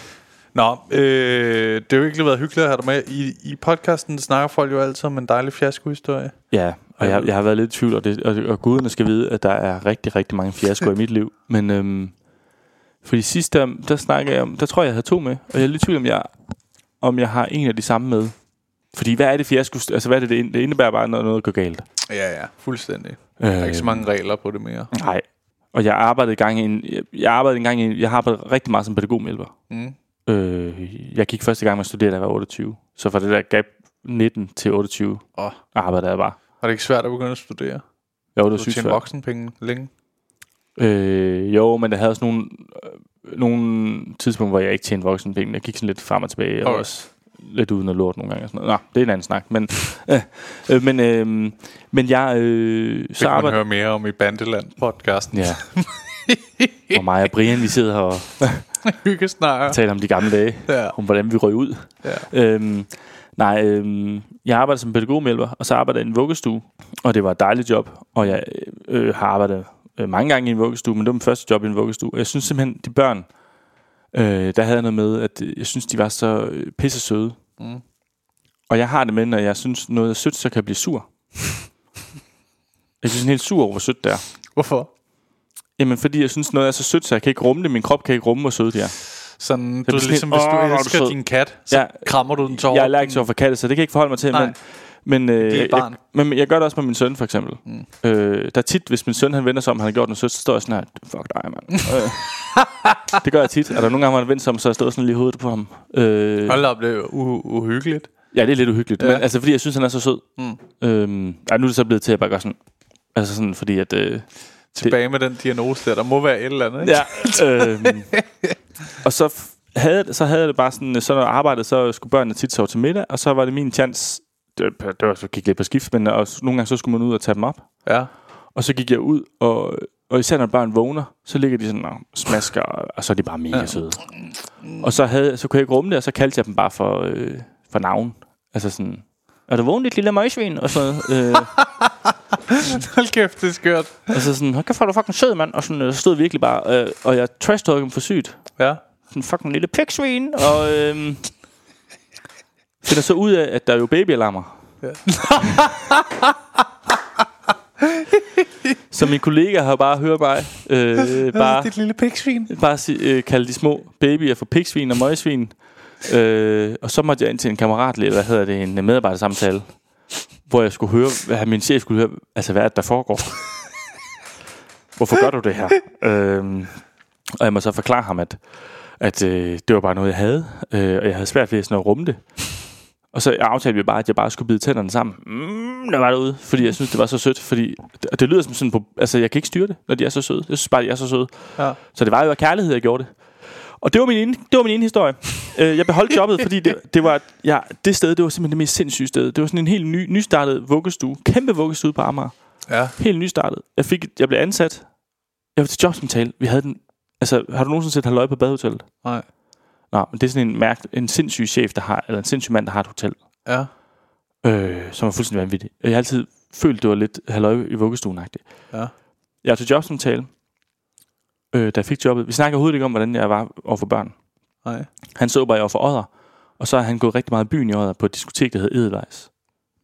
Nå, øh, det har jo virkelig været hyggeligt at have dig med. I, I podcasten snakker folk jo altid om en dejlig fiaskohistorie. Ja, og jeg, jeg har været lidt i tvivl, og, det, og, og guderne skal vide, at der er rigtig, rigtig mange fiaskoer i mit liv. Men øhm, fordi sidst der, der snakkede jeg om, der tror jeg, jeg havde to med, og jeg er lidt i tvivl om, jeg, om jeg har en af de samme med. Fordi hvad er det fiasko? Altså hvad er det, det ind- det indebærer bare, når noget går galt. Ja, ja, fuldstændig. Øh, Der er ikke så mange regler på det mere. Nej. Og jeg arbejdede gang i en, jeg, arbejdede en gang i, en- jeg har arbejdet rigtig meget som pædagogmedhjælper. Mm. Øh, jeg gik første gang med at studere, da jeg var 28. Så fra det der gap 19 til 28 Åh. arbejdede jeg bare. Var det ikke svært at begynde at studere? Var Du det har sygt svært. voksenpenge længe. Øh, jo, men der havde også nogle, øh, nogle tidspunkter, hvor jeg ikke tjente voksenpenge. Jeg gik sådan lidt frem og tilbage, og Okay. også lidt uden at lort nogle gange. Og sådan noget. Nå, det er en anden snak. Men, øh, øh, men, øh, men jeg øh, Det så kan man arbejder... høre mere om i Bandeland-podcasten. Ja. og mig og Brian, vi sidder her og Hyggesnakker. taler om de gamle dage. Ja. Om hvordan vi røg ud. Ja. Øhm, nej, øhm, jeg arbejder som pædagogmedhjælper, og så arbejder jeg i en vuggestue. Og det var et dejligt job, og jeg øh, har arbejdet øh, mange gange i en vuggestue, men det var min første job i en vuggestue. Og jeg synes simpelthen, de børn, øh, der havde jeg noget med, at øh, jeg synes, de var så øh, pisse søde. Mm. Og jeg har det med, når jeg synes noget er sødt, så kan jeg blive sur. jeg synes helt sur over, hvor sødt det er. Hvorfor? Jamen, fordi jeg synes noget er så sødt, så jeg kan ikke rumme det. Min krop kan ikke rumme, hvor sødt det er. Sådan, du er sådan ligesom, lidt, hvis du "Åh, hvor er du elsker sød." din kat, så Ja. krammer du den til Jeg er allergisk over for katte, så det kan jeg ikke forholde mig til. Nej. Men, men, øh, er et jeg, barn. jeg, men jeg gør det også med min søn, for eksempel. Mm. Øh, der er tit, hvis min søn han vender sig om, han har gjort noget sødt, så står jeg sådan her, fuck dig, mand. øh, det gør jeg tit. Er der nogle gange, hvor han vender sig om, så jeg står sådan lige i hovedet på ham. Øh, Hold op, det er u- uhyggeligt. ja, det er lidt uhyggeligt. Ja. Ja. Men, altså, fordi jeg synes, han er så sød. Mm. Øhm, ej, nu er det så blevet til, at jeg bare gør sådan. Altså sådan, fordi at... Øh, Tilbage med den diagnose der. Der må være et eller andet, ikke? Ja. øhm, og så havde, så havde jeg det bare sådan, så når jeg arbejdede, så skulle børnene tit sove til middag, og så var det min chance, det, var- det var så gik lidt på skift, men også, nogle gange så skulle man ud og tage dem op. Ja. Og så gik jeg ud, og, og især når børn vågner, så ligger de sådan og smasker, og, og så er de bare mega Ja. søde. Og så, havde, så kunne jeg ikke rumme det, og så kaldte jeg dem bare for, øh, for navn. Altså sådan, er du vågen, dit lille møgsvin? Og så, øh, Hold kæft, det er skørt. og så sådan, hold kæft, er du fucking sød, mand. Og sådan, øh, stod virkelig bare, øh, og jeg trash dem for sygt. Ja. sådan fucking lille piksvin, og øhm, finder så ud af, at der er jo babyalarmer. Ja. så min kollega har bare hørt mig øh, bare, Dit lille piksvin. bare si, øh, kalde de små babyer for piksvin og møgsvin. Øh, og så måtte jeg ind til en kammerat, eller hvad hedder det, en medarbejdersamtale, hvor jeg skulle høre, hvad min chef skulle høre, altså hvad er det, der foregår? Hvorfor gør du det her? øhm, og jeg må så forklare ham, at, at øh, det var bare noget, jeg havde, øh, og jeg havde svært ved sådan at rumme det. Og så aftalte vi bare, at jeg bare skulle bide tænderne sammen. Mm, der var derude, fordi jeg synes, det var så sødt. Fordi det, det lyder som sådan på... Altså, jeg kan ikke styre det, når de er så søde. Jeg synes bare, de er så søde. Ja. Så det var jo af kærlighed, jeg gjorde det. Og det var min ene, det var min ene historie. Øh, jeg beholdt jobbet, fordi det, det var ja, det sted, det var simpelthen det mest sindssyge sted. Det var sådan en helt ny, nystartet vuggestue. Kæmpe vuggestue på Amager. Ja. Helt nystartet. Jeg, fik, jeg blev ansat. Jeg var til jobsamtale. Vi havde den... Altså, har du nogensinde set Halløj på badehotellet? Nej. Nå, men det er sådan en, mærk, en sindssyg chef, der har, eller en sindssyg mand, der har et hotel, Ja. øh, som er fuldstændig vanvittig. Jeg har altid følt, det var lidt halløj i vuggestuen -agtigt. Ja. Jeg var til jobsamtale, øh, da jeg fik jobbet. Vi snakker overhovedet ikke om, hvordan jeg var overfor børn. Nej. Han så bare, jeg var for Odder, og så har han gået rigtig meget i byen i Odder på et diskotek, der hed Edelweiss.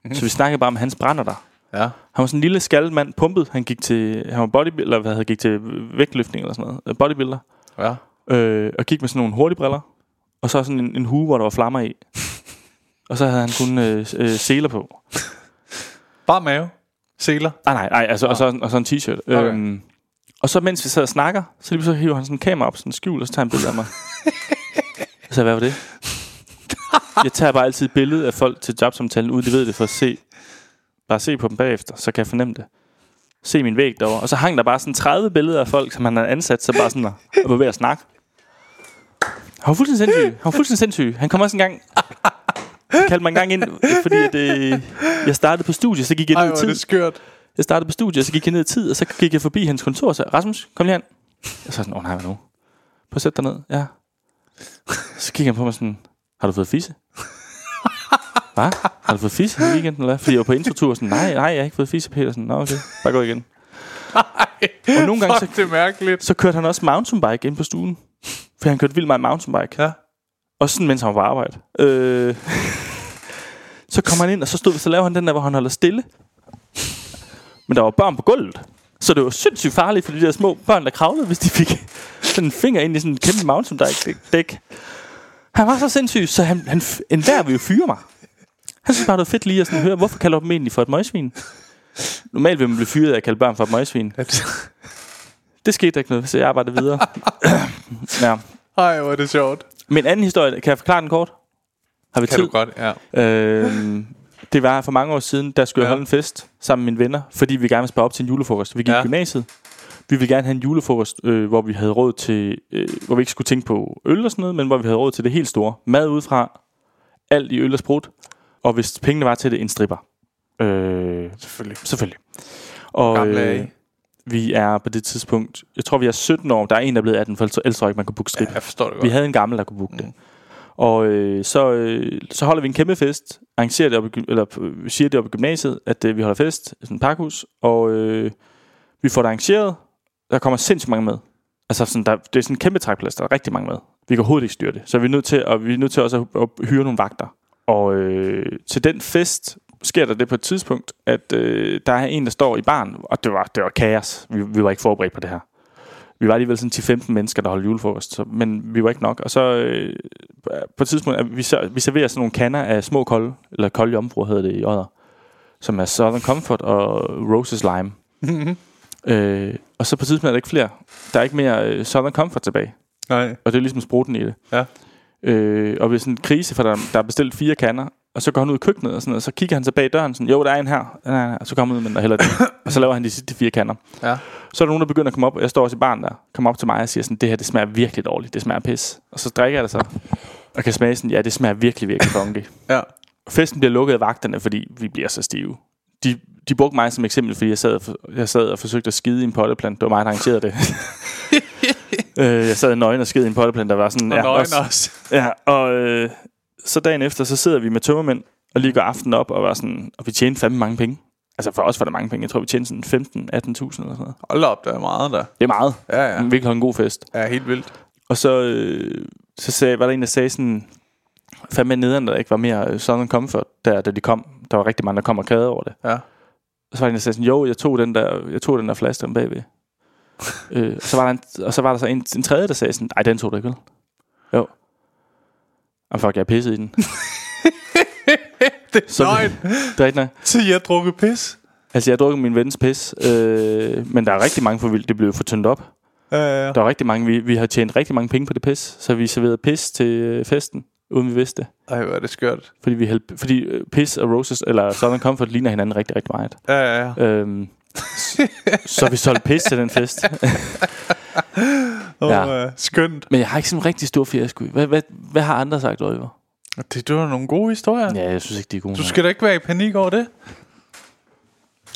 Mhm. Så vi snakkede bare om hans brænder der. Ja. Han var sådan en lille skaldet mand, pumpet. Han gik til, han var bodybuilder, hvad hedder, gik til vægtløftning eller sådan noget. Bodybuilder. Ja. Øh, og gik med sådan nogle hurtigbriller. Og så sådan en, en hue, hvor der var flammer i. og så havde han kun øh, øh, seler på. Bare mave. Seler. Nej, nej, nej, altså, og, så, og så en t-shirt. Okay. Øhm, og så mens vi sad og snakker, så lige så hiver han sådan en kamera op, sådan en skjul, og så tager han billeder af mig. så hvad var det? Jeg tager bare altid billede af folk til jobsamtalen, uden de ved det, for at se. Bare se på dem bagefter, så kan jeg fornemme det. Se min væg derovre. Og så hang der bare sådan 30 billeder af folk, som han havde ansat, så bare sådan og var ved at snakke. Han var fuldstændig sindssyg. Han var fuldstændig sindssyg. Han kom også en gang... Han kaldte mig en gang ind, fordi at, øh, jeg startede på studie, så gik jeg ned i tid. det skørt. Jeg startede på studiet, så gik jeg ned i tid, og så gik jeg forbi hans kontor og sagde, Rasmus, kom lige hen. Jeg så sådan, åh nej, hvad nu? Prøv at sætte dig ned. Ja. Så kigger han på mig sådan, har du fået fisse? Hvad? Har du fået fisse i weekenden, eller hvad? Fordi jeg var på introtur, sådan, nej, nej, jeg har ikke fået fisse, Petersen. Nå, okay, bare gå igen. Og nogle gange, så, det mærkeligt. så kørte han også mountainbike ind på stuen. For han kørte vildt meget mountainbike. Ja. Også sådan, mens han var på arbejde. Øh, så kom han ind, og så, stod, så lavede han den der, hvor han holder stille. Men der var børn på gulvet. Så det var sindssygt farligt for de der små børn, der kravlede, hvis de fik sådan en finger ind i sådan en kæmpe mountainbike-dæk. Han var så sindssyg, så han, han en hver vil jo fyre mig. Han synes bare, det var fedt lige at sådan høre, hvorfor kalder du dem egentlig for et møgsvin? Normalt vil man blive fyret af at kalde børn for et møgsvin. Det skete der ikke noget, så jeg arbejdede videre. ja. Ej, hvor er det sjovt. Men en anden historie, kan jeg forklare den kort? Har vi Kan tid? du godt, ja. Øhm, det var for mange år siden, der skulle jeg Ja. holde en fest sammen med mine venner, fordi vi gerne ville spare op til en julefrokost. Vi gik Ja. i gymnasiet. Vi ville gerne have en julefrokost, øh, hvor vi havde råd til, øh, hvor vi ikke skulle tænke på øl og sådan noget, men hvor vi havde råd til det helt store. Mad udefra, alt i øl og sprut, og hvis pengene var til det, en stripper. Øh, Selvfølgelig. selvfølgelig. Og Gamle øh, vi er på det tidspunkt, jeg tror vi er 17 år, der er en, der er blevet 18, for ellers tror jeg ikke, man kunne booke strip. Ja, jeg forstår det godt. Vi havde en gammel, der kunne booke det. Og øh, så, øh, så holder vi en kæmpe fest, arrangerer det op i, eller øh, siger det op i gymnasiet, at øh, vi holder fest i sådan et pakhus, og øh, vi får det arrangeret. Der kommer sindssygt mange med. Altså sådan, der, det er sådan en kæmpe trækplads, der er rigtig mange med. Vi kan overhovedet ikke styre det. Så vi er nødt til, og vi er nødt til også at, at hyre nogle vagter. Og øh, til den fest sker der det på et tidspunkt, at øh, der er en, der står i baren, og det var, det var kaos. Vi, vi var ikke forberedt på det her. Vi var alligevel sådan 10-15 mennesker, der holdt julefrokost, så, men vi var ikke nok. Og så øh, på et tidspunkt, at vi, ser- vi serverer sådan nogle kander af små kolde, eller kolde jomfruer hedder det i Odder, som er Southern Comfort og Roses Lime. øh, og så på et tidspunkt er der ikke flere. Der er ikke mere øh, Southern Comfort tilbage. Nej. Og det er ligesom spruten i det. Ja. Øh, og ved sådan en krise, for der, der er bestilt fire kander, og så går han ud i køkkenet og sådan noget, og så kigger han så bag døren sådan, jo, der er en her, den er en her. og så kommer han ud med den og hælder det. og så laver han de sidste fire kander. Ja. Så er der nogen, der begynder at komme op, og jeg står også i baren der, kommer op til mig og siger sådan, det her, det smager virkelig dårligt, det smager pis. Og så drikker jeg det så, og kan smage sådan, ja, det smager virkelig, virkelig funky. Ja. Festen bliver lukket af vagterne, fordi vi bliver så stive. De, de brugte mig som eksempel, fordi jeg sad, for- jeg sad og forsøgte at skide i en potteplant. Det var mig, der arrangerede det. øh, jeg sad nøgen og skide i en potteplant, der var sådan... Og ja, nøgen også- også. Ja, og øh, så dagen efter, så sidder vi med tømmermænd og lige går aftenen op, og, var sådan, og vi tjente fandme mange penge. Altså for os var det mange penge. Jeg tror, vi tjente sådan 15-18.000 eller sådan noget. Hold op, der er meget der. Det er meget. Ja, ja. Vi virkelig holde en god fest. Ja, helt vildt. Og så, øh, så sagde, var der en, der sagde sådan, fandme nederen, der ikke var mere øh, Southern Comfort, der, da de kom. Der var rigtig mange, der kom og klagede over det. Ja. Og så var der en, der sagde sådan, jo, jeg tog den der, jeg tog den der flaske om bagved. øh, og, så var der en, og så var der så en, en tredje, der sagde sådan, nej, den tog du ikke, vel? Jo. Jamen fuck, jeg er pisset i den. Det er Så- løgn. Det er nok. Så jeg har drukket pis. Altså, jeg har drukket min vens pis, øh, men der er rigtig mange for vildt. Det blev for tyndt op. Ja, ja, ja. Der er rigtig mange, vi, vi har tjent rigtig mange penge på det pis, så vi serverede pis til øh, festen, uden vi vidste det. Ej, hvor er det skørt. Fordi, vi hældte, fordi øh, Piss og Roses, eller Southern Comfort, ligner hinanden rigtig, rigtig meget. Ja, ja, ja. Øhm, så vi solgte pis til den fest. Oh, Ja. ja. skønt. Men jeg har ikke sådan en rigtig stor fiasko. Hvad, hvad, hvad har andre sagt, Oliver? Det, det var nogle gode historier. Ja, jeg synes ikke, de er gode Du nok. skal da ikke være i panik over det.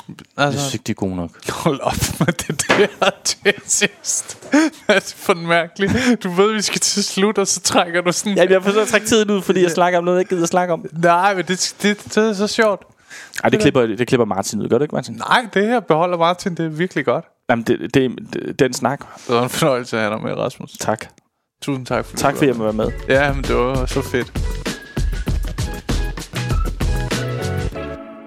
Jeg Altså, synes ikke, de er gode nok. hold op med det der til sidst. Hvad er det for en mærkelig? Du ved, vi skal til slut, og så trækker du sådan... Ja, jeg forsøger at trække tiden ud, fordi jeg snakker om noget, jeg ikke gider at snakke om. Nej, men det, det, det er så sjovt. Ej, det klipper, det klipper Martin ud. Gør det ikke, Martin? Nej, det her beholder Martin, det er virkelig godt. Jamen, det, det, det, den snak. Det var en fornøjelse at have dig med, Rasmus. Tak. Tusind tak for Tak, fordi jeg må være med. Ja, men det var så fedt.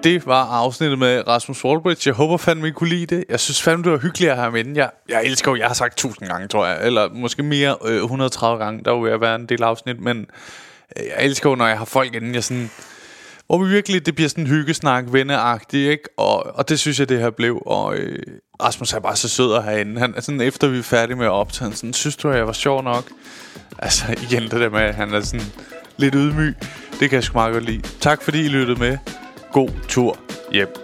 Det var afsnittet med Rasmus Wallbridge. Jeg håber fandme, I kunne lide det. Jeg synes fandme, det var hyggeligt at have ham. Jeg, jeg elsker jo, jeg har sagt tusind gange, tror jeg. Eller måske mere, øh, 130 gange. Der er ved at være en del afsnit. Men øh, jeg elsker jo, når jeg har folk inde. Jeg sådan, hvor vi virkelig, det bliver sådan en hyggesnak, venneagtigt, ikke? Og, og det synes jeg, det her blev. Og øh, Rasmus er bare så sød at have. Han sådan, efter vi er færdige med at optage, han sådan, synes du, at jeg var sjov nok? Altså igen det der med, at han er sådan lidt ydmyg. Det kan jeg sgu meget godt lide. Tak fordi I lyttede med. God tur hjem.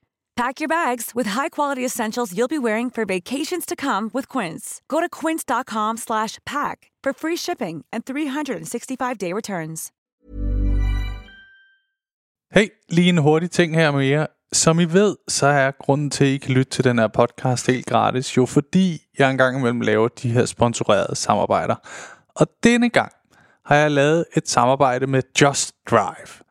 Pack your bags with high-quality essentials you'll be wearing for vacations to come with Quince. Go to quince.com/pack for free shipping and 365-day returns. Hey, lige en hurtig ting her med jer. Som I ved, så er grunden til, at I kan lytte til den her podcast helt gratis, jo fordi jeg engang imellem laver de her sponsorerede samarbejder. Og denne gang har jeg lavet et samarbejde med Just Drive.